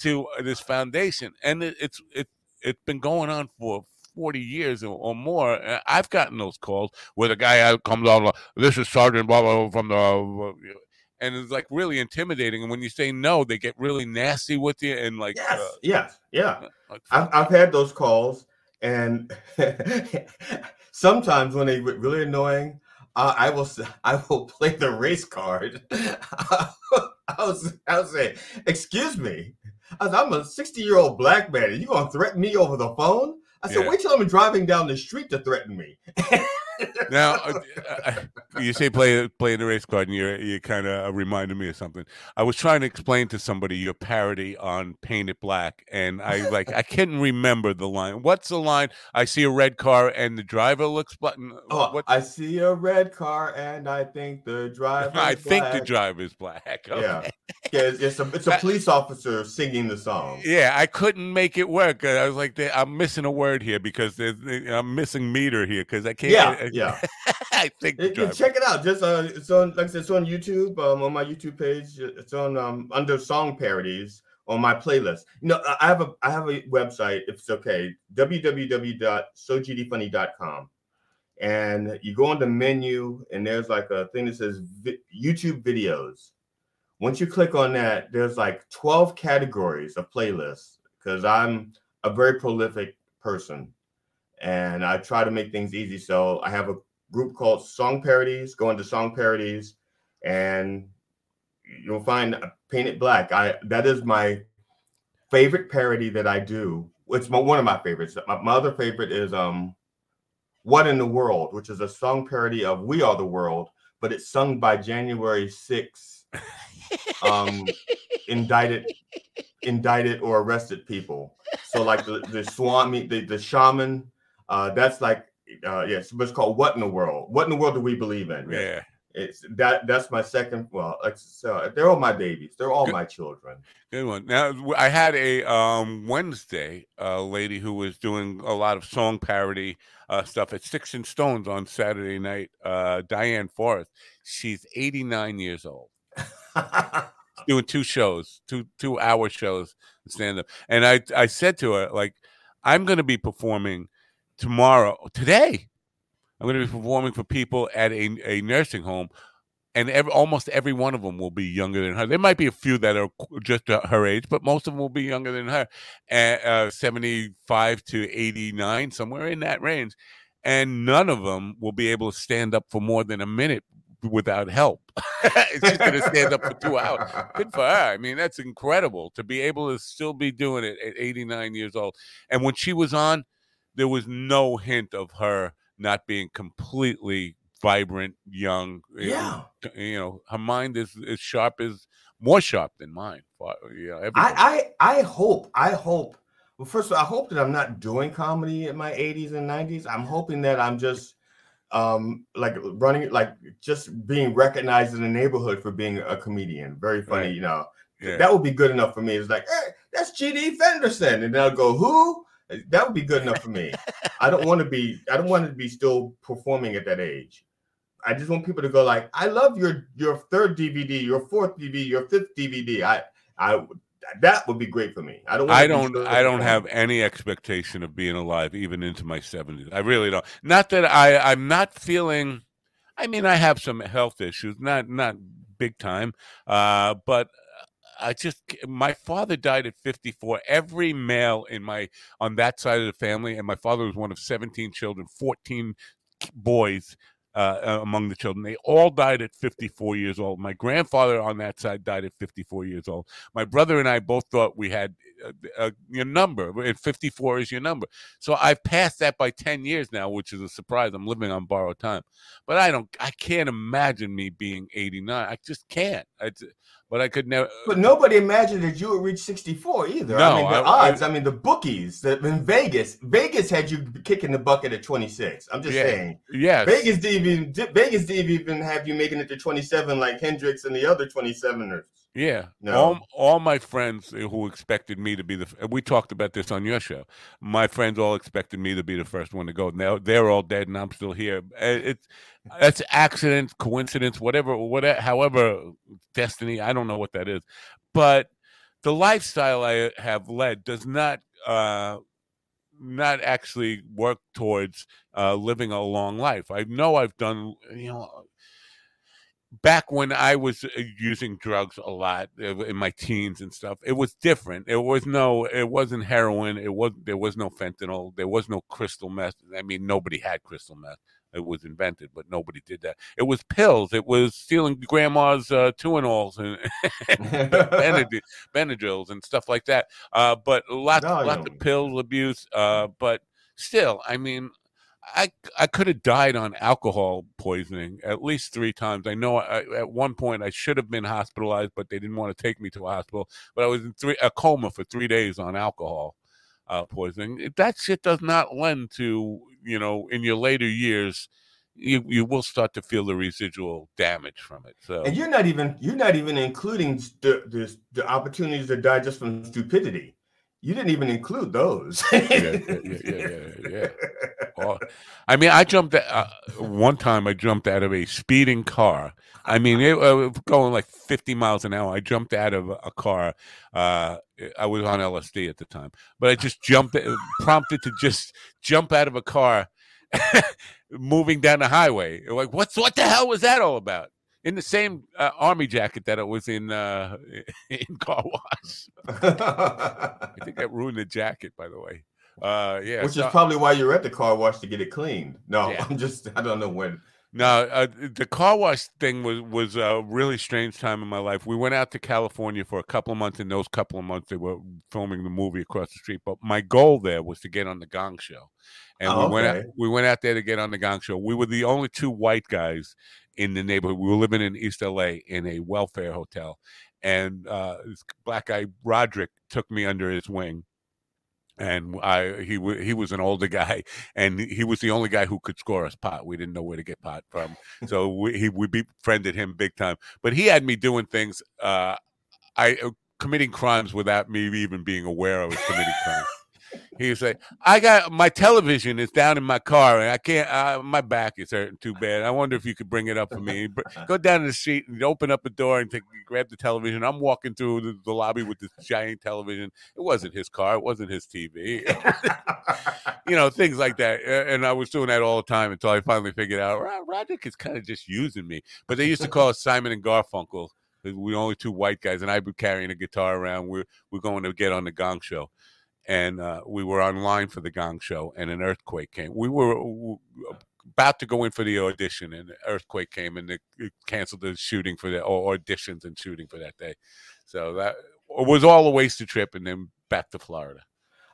to this foundation, and it, it's it it's been going on for. 40 years or, or more. Uh, I've gotten those calls where the guy comes on, like, this is Sergeant blah, blah, blah from the, and it's like really intimidating. And when you say no, they get really nasty with you and like, yes, uh, yes, yeah. like I've, I've had those calls, and (laughs) sometimes when they get really annoying, uh, I will (laughs) I will play the race card. (laughs) I was I was saying, excuse me, I I'm a 60 year old black man, Are you gonna threaten me over the phone? I said, Yeah. wait till I'm driving down the street to threaten me. (laughs) now (laughs) uh, uh, you say play play the race card, and you you kind of reminded me of something. I was trying to explain to somebody your parody on Paint It Black, and I like I couldn't remember the line. What's the line? I see a red car and the driver looks black. oh, what? I see a red car, and I think the (laughs) driver. I think the black. driver's black. (laughs) Okay. Yeah, yeah. It's, it's a it's a police officer singing the song. Yeah, I couldn't make it work. Uh, I was like, I'm missing a word here because I'm missing meter here because I can't. Yeah, (laughs) yeah. I think It- it- check it out. Just uh, it's on like I said, it's on YouTube. Um, on my YouTube page, it's on um under song parodies on my playlist. You know, I I have a I have a website. If it's okay, www.sogdfunny.com, and you go on the menu, and there's like a thing that says vi- YouTube videos. Once you click on that, there's like 12 categories of playlists because I'm a very prolific person and I try to make things easy. So I have a group called Song Parodies. Go into Song Parodies, and you'll find Paint It Black. I that is my favorite parody that I do. It's my, one of my favorites. My, my other favorite is um, "What in the World," which is a song parody of "We Are the World," but it's sung by January 6th um, (laughs) indicted, indicted or arrested people. So like the the Swami, the the shaman. Uh, that's like uh, yes, but it's called "What in the World." What in the world do we believe in? Yeah. It's that. That's my second. Well, so they're all my babies. They're all my children. Good one. Now I had a um, Wednesday uh, lady who was doing a lot of song parody uh, stuff at Sticks and Stones on Saturday night. Uh, Diane Forrest. She's 89 years old, (laughs) doing two shows, two two hour shows, stand up. And I I said to her like, I'm going to be performing tomorrow, today, I'm going to be performing for people at a, a nursing home, and every, almost every one of them will be younger than her. There might be a few that are just uh, her age, but most of them will be younger than her, uh, uh, 75 to 89, somewhere in that range. And none of them will be able to stand up for more than a minute without help. She's going to stand up for two hours. Good for her. I mean, that's incredible to be able to still be doing it at 89 years old. And when she was on, there was no hint of her not being completely vibrant, young. Yeah. you know, her mind is as sharp as more sharp than mine. You know. I, I I hope I hope well first of all I hope that I'm not doing comedy in my 80s and 90s. I'm hoping that I'm just um like running like just being recognized in the neighborhood for being a comedian. Very funny, Right. you know. yeah. That would be good enough for me. It's like, hey, that's GD Fenderson. And then I'll go, who? That would be good enough for me. I don't want to be, I don't want to be still performing at that age. I just want people to go like, I love your your third DVD, your fourth DVD, your fifth DVD. I I that would be great for me. I don't I don't. I don't have any expectation of being alive, even into my seventies. I really don't. Not that I. I'm not feeling. I mean, I have some health issues, not not big time, uh, but I just. My father died at 54. Every male in my on that side of the family, and my father was one of 17 children, 14 boys. Uh, uh, among the children, they all died at 54 years old. My grandfather on that side died at 54 years old. My brother and I both thought we had uh, your number and 54 is your number so i've passed that by 10 years now which is a surprise i'm living on borrowed time but i don't i can't imagine me being 89 i just can't but i could never But nobody imagined that you would reach 64 either. No, I mean, the I- I- odds, I, mean, the bookies that in Vegas, Vegas had you kicking the bucket at 26. I'm just Yeah. saying. yes Vegas didn't even Vegas didn't even have you making it to 27 like Hendrix and the other 27ers. Yeah, No. all all my friends who expected me to be the we talked about this on your show. My friends all expected me to be the first one to go. Now they're all dead, and I'm still here. Uh, It's that's accident, coincidence, whatever, whatever, however, destiny. I don't know what that is, but the lifestyle I have led does not uh, not actually work towards uh, living a long life. I know I've done, you know, back when I was uh, using drugs a lot uh, in my teens and stuff, it was different. It was no, it wasn't heroin. It was there was no fentanyl. There was no crystal meth. I mean, nobody had crystal meth. It was invented, but nobody did that. It was pills. It was stealing grandma's uh, Tuinals and, (laughs) and Benadryl, (laughs) Benadryls and stuff like that. Uh, but lots, No, lots of pill abuse. Uh, but still, I mean, I I could have died on alcohol poisoning at least three times. I know I, at one point I should have been hospitalized, but they didn't want to take me to a hospital. But I was in three a coma for three days on alcohol uh, poisoning. That shit does not lend to you know in your later years. You you will start to feel the residual damage from it. So And you're not even you're not even including the the, the opportunities to die just from stupidity. You didn't even include those. yeah, yeah, yeah, yeah, yeah. Oh, I mean, I jumped uh, one time. I jumped out of a speeding car. I mean, it, uh, going like fifty miles an hour. I jumped out of a car. Uh, I was on LSD at the time, but I just jumped, uh, prompted to just jump out of a car, (laughs) moving down the highway. Like, what's what the hell was that all about? In the same uh, army jacket that it was in uh, (laughs) in car wash. I think that ruined the jacket, by the way. Uh, yeah, Which so- is probably why you're at the car wash to get it cleaned. No, Yeah. I'm just I don't know when. No, uh, the car wash thing was was a really strange time in my life. We went out to California for a couple of months. In those couple of months, they were filming the movie across the street. But my goal there was to get on the Gong Show, and Oh, we went out, we went out there to get on the Gong Show. We were the only two white guys in the neighborhood. We were living in East LA in a welfare hotel, and uh, this black guy Roderick took me under his wing. And I, he he was an older (laughs) guy, and he was the only guy who could score us pot. We didn't know where to get pot from, (laughs) so we he, we befriended him big time. But he had me doing things, uh, I uh, committing crimes without me even being aware I was committing crimes. He was like, "I got my television is down in my car, and I can't. Uh, my back is hurting too bad. I wonder if you could bring it up for me. Go down to the street and open up a door and take, grab the television. I'm walking through the, the lobby with this giant television. It wasn't his car. It wasn't his TV. (laughs) you know, things like that. And I was doing that all the time until I finally figured out Ro- Roderick is kind of just using me. But they used to call us Simon and Garfunkel." we are only two white guys, and I'd be carrying a guitar around. We're we're going to get on the Gong Show, and uh, we were online for the Gong Show, and an earthquake came. We were about to go in for the audition, and the earthquake came, and they it canceled the shooting for the or auditions and shooting for that day. So that it was all a wasted trip, and then back to Florida.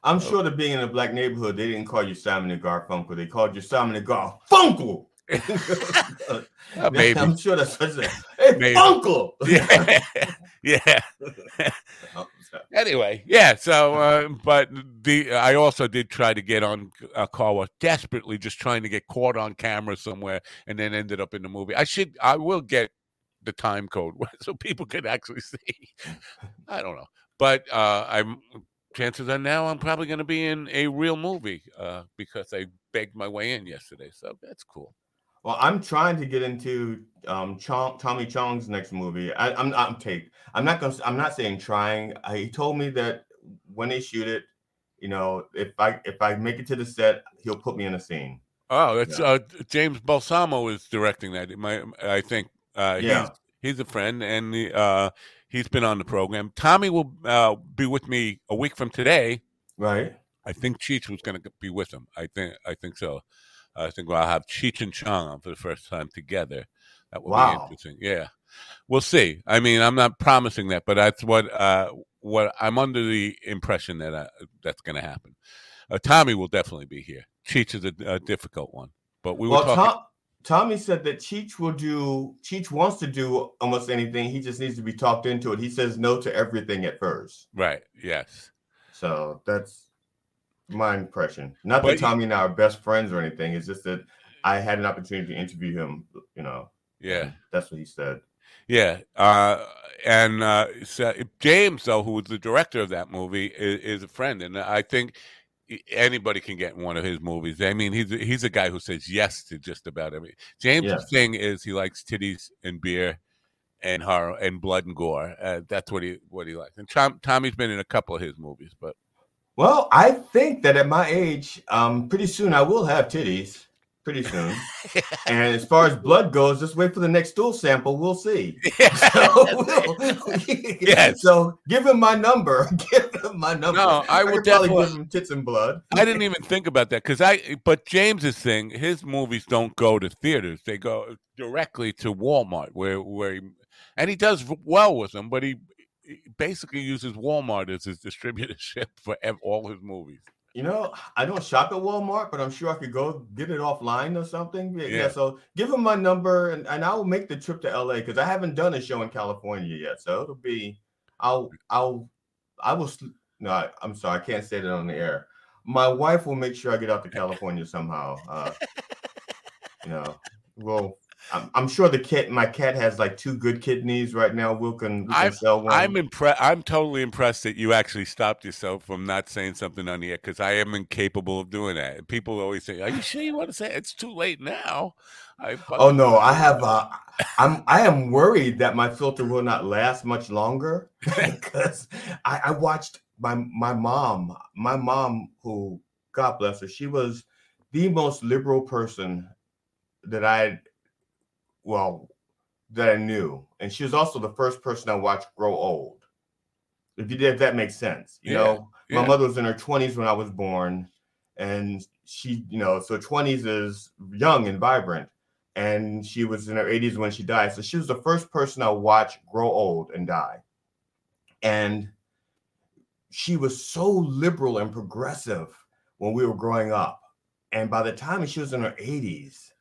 I'm sure that being in a black neighborhood, they didn't call you Simon and Garfunkel. They called you Simon and Garfunkel. (laughs) (laughs) Uh, maybe. I'm sure that's what Hey, Maybe. Funkel. (laughs) yeah, yeah. (laughs) Anyway, yeah. So, uh, but the I also did try to get on a call was desperately just trying to get caught on camera somewhere, and then ended up in the movie. I should, I will get the time code (laughs) so people can actually see. I don't know, but uh, I'm chances are now I'm probably going to be in a real movie uh, because I begged my way in yesterday, so that's cool. Well, I'm trying to get into um Chong, Tommy Chong's next movie. I, I'm I'm take. I'm not gonna. I'm not saying trying. I, he told me that when they shoot it, you know, if I if I make it to the set, he'll put me in a scene. Oh, it's Yeah. uh, James Balsamo is directing that. My, I think uh, Yeah. he's he's a friend, and the, uh, he's been on the program. Tommy will uh, be with me a week from today. Right. I think Cheech was going to be with him. I think I think so. I think I'll have Cheech and Chong on for the first time together. That will be interesting. Yeah, we'll see. I mean, I'm not promising that, but that's what uh, what I'm under the impression that uh, that's going to happen. Uh, Tommy will definitely be here. Cheech is a, a difficult one, but we were Well, talking. Tom, Tommy said that Cheech will do. Cheech wants to do almost anything. He just needs to be talked into it. He says no to everything at first. Right. Yes. So that's my impression. Not that Tommy and I are best friends or anything. It's just that I had an opportunity to interview him. You know. Yeah. That's what he said. Yeah. Uh, and uh, so James, though, who was the director of that movie, is, is a friend, and I think anybody can get in one of his movies. I mean, he's he's a guy who says yes to just about everything. James' Yeah. thing is he likes titties and beer and horror and blood and gore. Uh, that's what he what he likes. And Tom, Tommy's been in a couple of his movies, but Well, I think that at my age, um, pretty soon I will have titties. Pretty soon. and as far as blood goes, just wait for the next stool sample. We'll see. (laughs) (laughs) So, (laughs) we'll- Yes. So give him my number. Give him my number. No, I will could probably definitely- give him tits and blood. I didn't even think about that because I. But James's thing, his movies don't go to theaters; they go directly to Walmart, where where he, and he does well with them. But he basically uses Walmart as his distributorship (laughs) for ev- all his movies. You know, I don't shop at Walmart, but I'm sure I could go get it offline or something. Yeah. Yeah. so give him my number and, and I will make the trip to LA because I haven't done a show in California yet. So it'll be I'll I'll I will no, I, I'm sorry, I can't say that on the air. My wife will make sure I get out to (laughs) California somehow. Uh, you know, well, I'm, I'm sure the cat, my cat has like two good kidneys right now. We can, we can sell one. I'm impressed. I'm totally impressed that you actually stopped yourself from not saying something on the air because I am incapable of doing that. People always say, "Are you sure you want to say it? it's too late now?" I, Oh no, I have uh I'm I am worried that my filter will not last much longer (laughs) because I, I watched my my mom, my mom who God bless her, she was the most liberal person that I well that I knew. And she was also the first person I watched grow old. If you did if that makes sense. You Yeah, know, my yeah. mother was in her 20s when I was born, and she, you know, so 20s is young and vibrant and she was in her 80s when she died. So she was the first person I watched grow old and die. And she was so liberal and progressive when we were growing up. And by the time she was in her 80s,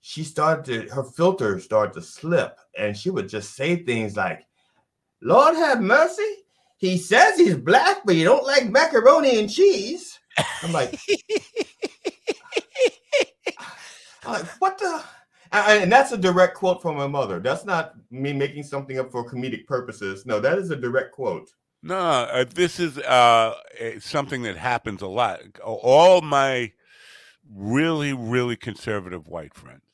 she started to, her filter started to slip. And she would just say things like, Lord have mercy. He says he's black, but you don't like macaroni and cheese. I'm like, (laughs) I'm like, what the? And that's a direct quote from my mother. That's not me making something up for comedic purposes. No, that is a direct quote. No, uh, this is uh, something that happens a lot. All my really, really conservative white friends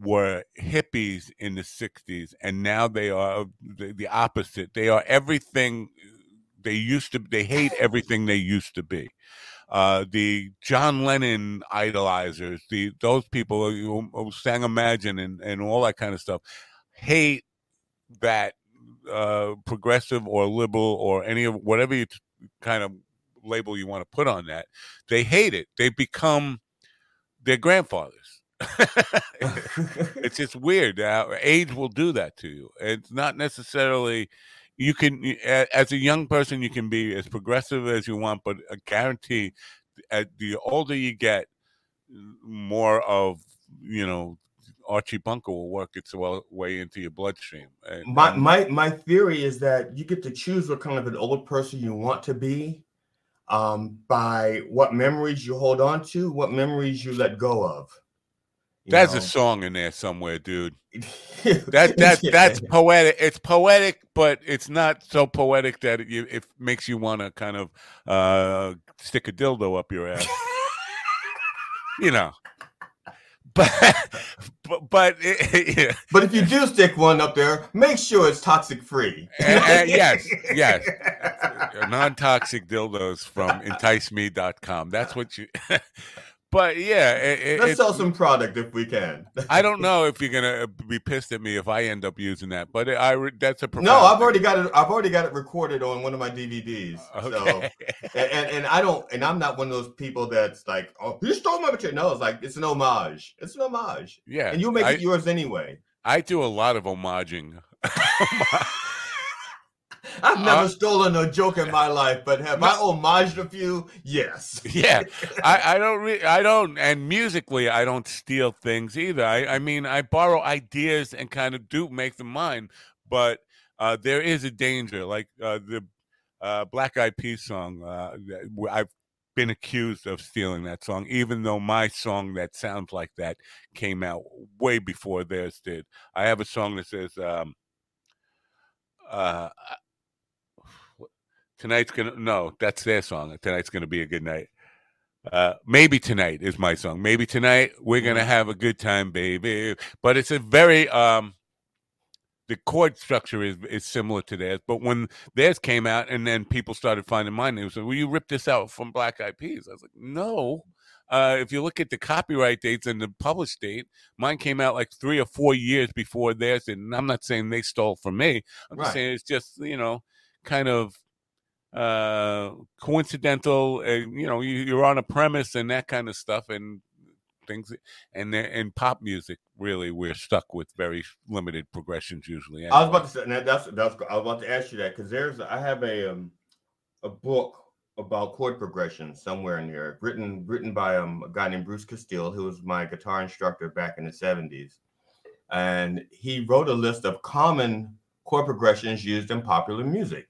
were hippies in the 60s, and now they are the, the opposite. They are everything they used to, they hate everything they used to be. Uh, the John Lennon idolizers, the those people who, who sang Imagine and, and all that kind of stuff, hate that uh, progressive or liberal or any of whatever you t- kind of label you want to put on that. They hate it. They become their grandfathers. (laughs) it's just weird. Uh, age will do that to you. It's not necessarily you can as a young person you can be as progressive as you want, but I guarantee at the older you get, more of you know Archie Bunker will work its way into your bloodstream. And, my my my theory is that you get to choose what kind of an old person you want to be um, by what memories you hold on to, what memories you let go of. There's know? a song in there somewhere, dude. (laughs) that that yeah. that's poetic. It's poetic, but it's not so poetic that it, it makes you want to kind of uh, stick a dildo up your ass. (laughs) you know but but but, (laughs) yeah. but if you do stick one up there, make sure it's toxic free. yes, yes. Non-toxic dildos from enticeme.com. That's what you but yeah, it, let's it, sell some product if we can. I don't know if you're gonna be pissed at me if I end up using that, but I that's a no. I've already got it. I've already got it recorded on one of my DVDs. Okay. So, and, and I don't, and I'm not one of those people that's like, oh, you stole my material. No, it's like it's an homage. It's an homage. Yeah, and you make I, it yours anyway. I do a lot of homaging. (laughs) (laughs) I've never uh, stolen a joke in my life, but have no, I homaged a few? Yes. (laughs) Yeah, I, I don't. Re- I don't. And musically, I don't steal things either. I, I mean, I borrow ideas and kind of do make them mine, but uh, there is a danger. Like uh, the uh, Black Eyed Peas song, uh, I've been accused of stealing that song, even though my song that sounds like that came out way before theirs did. I have a song that says. Um, uh, tonight's gonna no, that's their song. Tonight's gonna be a good night. Uh, maybe tonight is my song. Maybe tonight we're gonna mm-hmm. have a good time, baby. But it's a very um, the chord structure is is similar to theirs. But when theirs came out, and then people started finding mine, they said, "Will you rip this out from Black Eyed Peas?" I was like, "No." Uh, if you look at the copyright dates and the published date, mine came out like three or four years before theirs. And I'm not saying they stole from me. I'm right. just saying it's just you know kind of uh coincidental uh, you know you, are on a premise and that kind of stuff and things and in pop music really we're stuck with very limited progressions usually anyway. i was about to say that's that's i was about to ask you that because there's i have a um a book about chord progression somewhere in here written written by um, a guy named bruce castile who was my guitar instructor back in the 70s and he wrote a list of common chord progressions used in popular music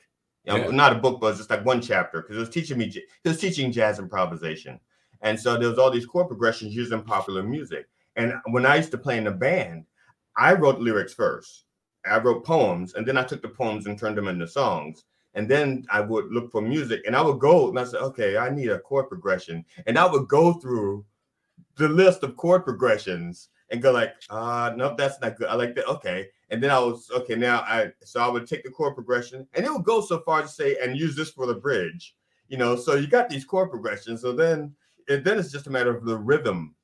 yeah. not a book, but just like one chapter because it was teaching me, it was teaching jazz improvisation. And so there was all these chord progressions used in popular music. And when I used to play in a band, I wrote lyrics first. I wrote poems, and then I took the poems and turned them into songs. And then I would look for music, and I would go and I said, okay, I need a chord progression. And I would go through the list of chord progressions and go like, uh, no, that's not good. I like that. Okay. And then I was okay. Now I so I would take the chord progression, and it would go so far to say and use this for the bridge. You know, so you got these chord progressions. So then, and then it's just a matter of the rhythm,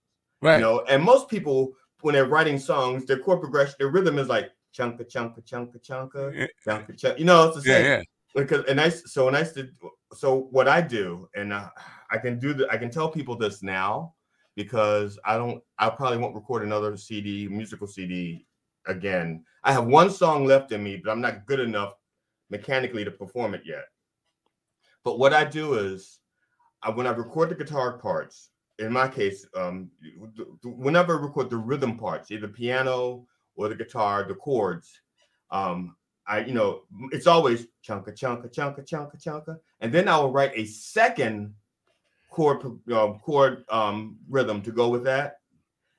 right? You know, and most people when they're writing songs, their chord progression, their rhythm is like chunka chunka chunka chunka chunka chunka. You know, it's the same. Yeah, yeah. Because and I so when I said so what I do, and uh, I can do the I can tell people this now because I don't I probably won't record another CD, musical CD again. I have one song left in me, but I'm not good enough mechanically to perform it yet. But what I do is, I, when I record the guitar parts, in my case, um, whenever I record the rhythm parts, either piano or the guitar, the chords, um, I, you know, it's always chunka, chunka, chunka, chunka, chunka. And then I will write a second chord, uh, chord um, rhythm to go with that.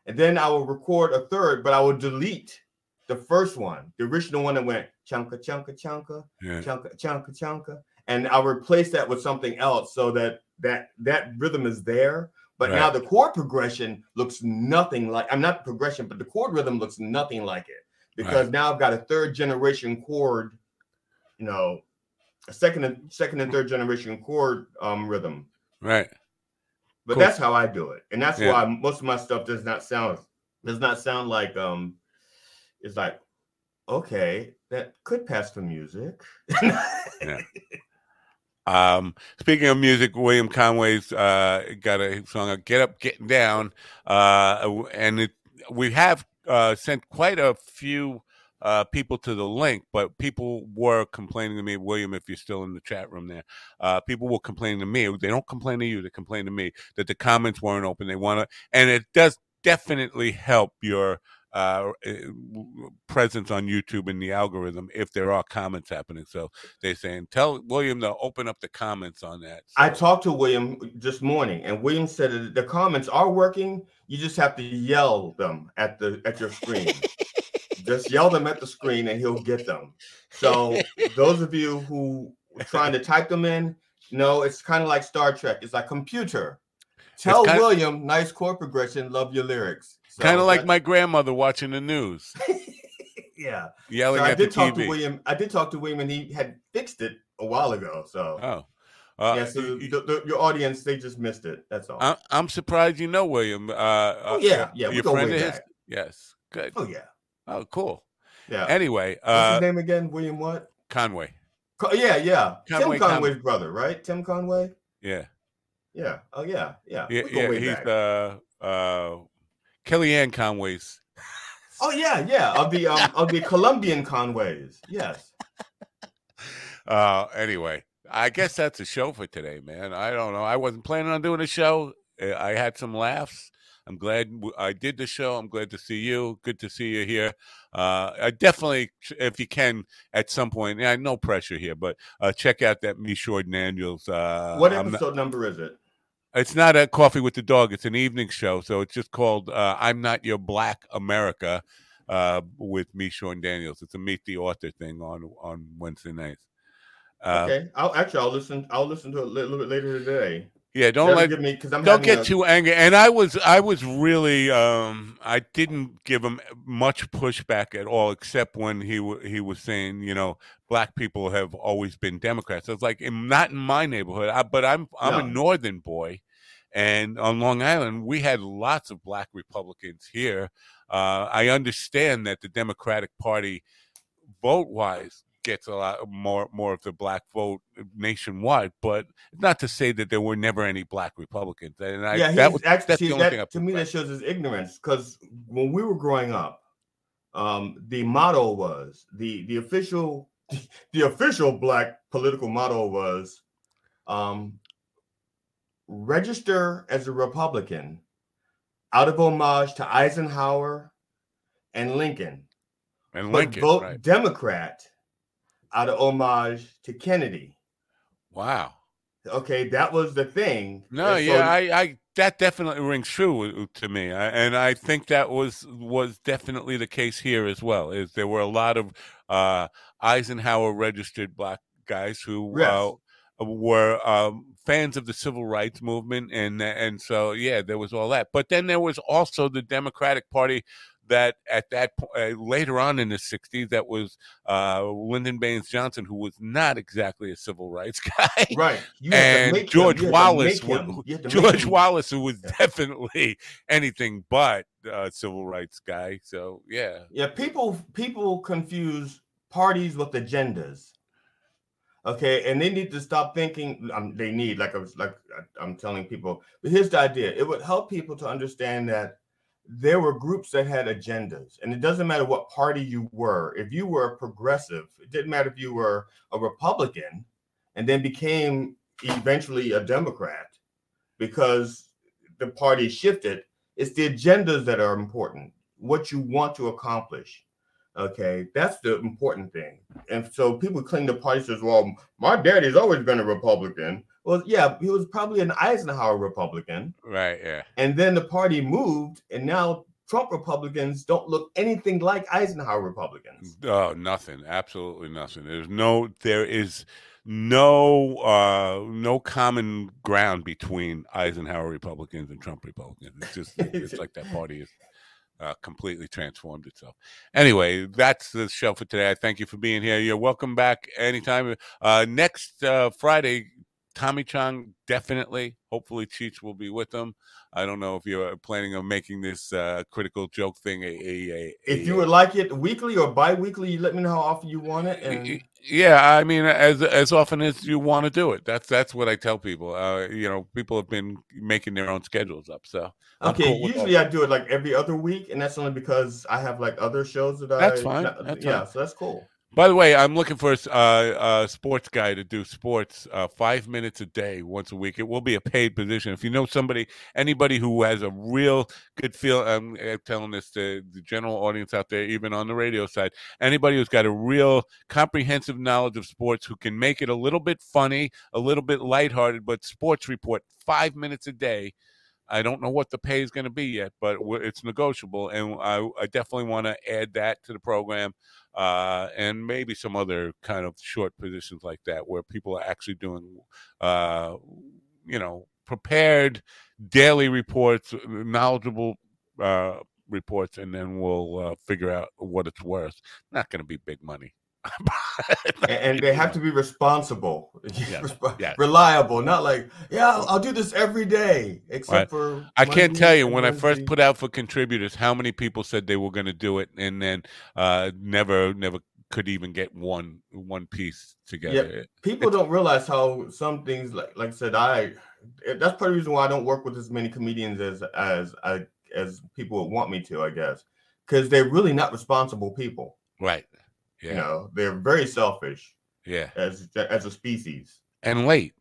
And then I will record a third, but I will delete the first one, the original one that went chunka chunka chunka yeah. chunka chunka chunka, and I'll replace that with something else so that that that rhythm is there. But now the chord progression looks nothing like I'm not progression, but the chord rhythm looks nothing like it because now I've got a third generation chord, you know, a second and second and third generation chord um rhythm. Right. But Cool. that's how I do it, and that's Yeah. why most of my stuff does not sound does not sound like um. It's like, okay, that could pass for music. Um, speaking of music, William Conway's uh, got a song, uh, "Get Up, Getting Down," uh, and it, we have uh, sent quite a few uh, people to the link, but people were complaining to me, William, if you're still in the chat room there, uh, people were complaining to me. They don't complain to you; they complain to me that the comments weren't open. They want to, and it does definitely help your uh, eh, presence on YouTube in the algorithm if there are comments happening. So they're saying, tell William to open up the comments on that. I talked to William this morning, and William said that the comments are working. You just have to yell them at the at your screen. just yell them at the screen, and he'll get them. So those of you who are trying to type them in, no, it's kind of like Star Trek. It's like computer. Tell William, nice chord progression, love your lyrics. So kind of like my grandmother watching the news, (laughs) yeah. yelling So I at the did talk to William. I did talk to William, and he had fixed it a while ago. So Oh, uh, yeah. So the, the, your audience, they just missed it. That's all. I, I'm surprised you know William. Uh, oh uh, yeah, yeah. We your friend of his? Yes, good. Oh yeah, Oh, cool. yeah. Anyway, What's uh, his name again? William what? Conway. Co- yeah, yeah. Conway, Tim Conway. Conway's brother, right? Tim Conway. Yeah, Yeah. Oh yeah, yeah. yeah, yeah. He's back. uh, uh, Kellyanne Conway's. Oh yeah, yeah. Of the um, of the Colombian Conways. Yes. Uh, anyway, I guess that's a show for today, man. I don't know. I wasn't planning on doing a show. Uh, I had some laughs. I'm glad I did the show. I'm glad to see you. Good to see you here. Uh, I definitely, if you can, at some point, yeah, no pressure here, but uh, check out that Me Short Daniels. Uh, what I'm not- episode number is it? It's not a coffee with the dog. It's an evening show, so it's just called uh, "I'm Not Your Black America" uh, with me, Sean Daniels. It's a meet the author thing on on Wednesday nights. Uh, okay. I'll actually I'll listen. I'll listen to it a little bit later today. Yeah, don't That'll let give me because I'm don't get a- too angry. And I was I was really um I didn't give him much pushback at all, except when he w- he was saying you know black people have always been Democrats. I was like, in, not in my neighborhood, I, but I'm I'm a northern boy, and on Long Island we had lots of black Republicans here. Uh, I understand that the Democratic Party, vote wise, gets a lot more more of the black vote nationwide, but not to say that there were never any black Republicans. And I, yeah, that was actually that's the only that- thing I to me that shows his ignorance because when we were growing up, um, the motto was the the official (laughs) the official black political motto was um, register as a Republican out of homage to Eisenhower and Lincoln, and but Lincoln, vote right? Democrat out of homage to Kennedy. Wow. Okay, that was the thing. No, so- yeah, I, I that definitely rings true to me, I, and I think that was was definitely the case here as well. Is there were a lot of uh, Eisenhower registered black guys who Yes. uh, were um, fans of the civil rights movement, and and so yeah, there was all that. But then there was also the Democratic Party that at that point uh, later on in the '60s, that was uh, Lyndon Baines Johnson, who was not exactly a civil rights (laughs) guy, right. You had to and George you had to Wallace, make him- you had to make George Wallace, who was definitely anything but a civil rights guy. So yeah, Yeah, people people confuse parties with agendas. Okay, and they need to stop thinking. Um, they need, like I was, like I'm telling people. But here's the idea: it would help people to understand that there were groups that had agendas, and it doesn't matter what party you were. If you were a progressive, it didn't matter if you were a Republican, and then became eventually a Democrat, because the party shifted. It's the agendas that are important. What you want to accomplish. Okay, that's the important thing. And so people cling to party says, "Well, my daddy's always been a Republican." Well, yeah, he was probably an Eisenhower Republican, right, yeah, and then the party moved, and now Trump Republicans don't look anything like Eisenhower Republicans. oh, nothing, absolutely nothing. There's no, there is no uh, no common ground between Eisenhower Republicans and Trump Republicans. It's just it's (laughs) like that party is uh, completely transformed itself. Anyway, that's the show for today. I thank you for being here. You're welcome back anytime. Uh, next uh, Friday, Tommy Chong definitely. Hopefully, Cheech will be with them. I don't know if you're planning on making this uh, critical joke thing a. a, a if you would like it weekly or bi-weekly, let me know how often you want it. And... Yeah, I mean, as as often as you want to do it. That's that's what I tell people. Uh, you know, people have been making their own schedules up. So okay, cool usually I do it like every other week, and that's only because I have like other shows that that's I. That's fine. That's yeah, fine. so that's cool. By the way, I'm looking for a, uh, a sports guy to do sports uh, five minutes a day, once a week. It will be a paid position. If you know somebody, anybody who has a real good feel, I'm telling this to the general audience out there, even on the radio side, anybody who's got a real comprehensive knowledge of sports who can make it a little bit funny, a little bit lighthearted, but sports report five minutes a day. I don't know what the pay is going to be yet, but it's negotiable, and I, I definitely want to add that to the program uh, and maybe some other kind of short positions like that where people are actually doing, uh, you know, prepared daily reports, knowledgeable uh, reports, and then we'll uh, figure out what it's worth. Not going to be big money. (laughs) and they have to be responsible, (laughs) yes, yes. reliable, not like, yeah, I'll, I'll, do this every day, except right. for. I can't tell you when I first put out for contributors how many people said they were going to do it and then uh, never, never could even get one one piece together. Yeah, people it's, don't realize how some things, like like I said, I that's part of the reason why I don't work with as many comedians as as I as people would want me to, I guess, because they're really not responsible people. Right. Yeah. You know, they're very selfish. Yeah. As as a species. And late.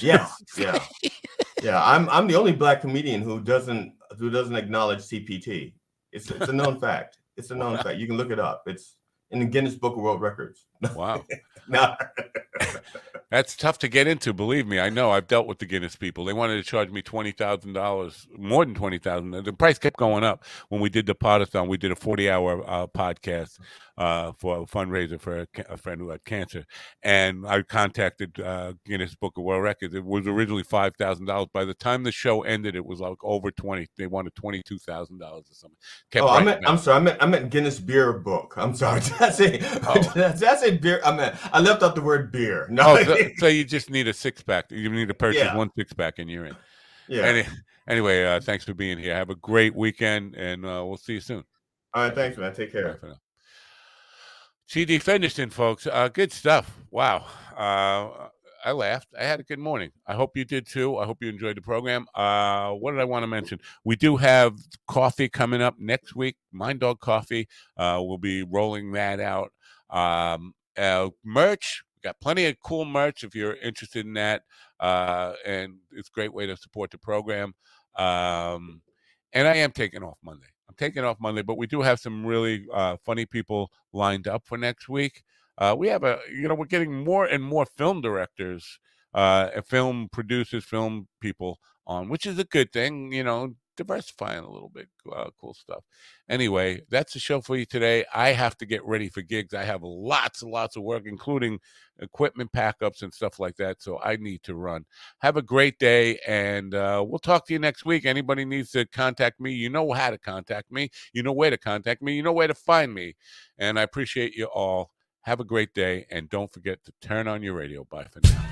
Yes. (laughs) Yeah. yeah. I'm I'm the only black comedian who doesn't who doesn't acknowledge CPT. It's it's a known (laughs) fact. It's a known wow. fact. You can look it up. It's in the Guinness Book of World Records. Wow. (laughs) no. (laughs) That's tough to get into. Believe me, I know. I've dealt with the Guinness people. They wanted to charge me twenty thousand dollars, more than twenty thousand. The price kept going up when we did the podathon. We did a forty-hour uh, podcast uh, for a fundraiser for a, a, friend who had cancer, and I contacted uh, Guinness Book of World Records. It was originally five thousand dollars. By the time the show ended, it was like over twenty. They wanted twenty-two thousand dollars or something. Kept oh, I meant, I'm sorry. I meant I meant Guinness Beer Book. I'm sorry. (laughs) That's a oh. (laughs) that's a beer. I meant I left out the word beer. (laughs) No. Oh, so, so, you just need a six pack. You need to purchase yeah. one six pack, and you're in. Yeah. Any, anyway, uh, thanks for being here. Have a great weekend, and uh, we'll see you soon. All right, thanks, man. Take care. CD Fenderson, folks. Uh, good stuff. Wow. Uh, I laughed. I had a good morning. I hope you did too. I hope you enjoyed the program. Uh, what did I want to mention? We do have coffee coming up next week. Mind Dog Coffee. Uh, we'll be rolling that out. Um, uh, merch. We got plenty of cool merch if you're interested in that. Uh, and it's a great way to support the program. Um, and I am taking off Monday. I'm taking off Monday, but we do have some really uh, funny people lined up for next week. Uh, we have a, you know, we're getting more and more film directors, uh, film producers, film people on, which is a good thing. You know, diversifying a little bit. Uh, cool stuff. Anyway, that's the show for you today. I have to get ready for gigs. I have lots and lots of work, including equipment packups and stuff like that. So I need to run. Have a great day, and uh, we'll talk to you next week. Anybody needs to contact me, you know how to contact me. You know where to contact me. You know where to find me. And I appreciate you all. Have a great day, and don't forget to turn on your radio. Bye for now.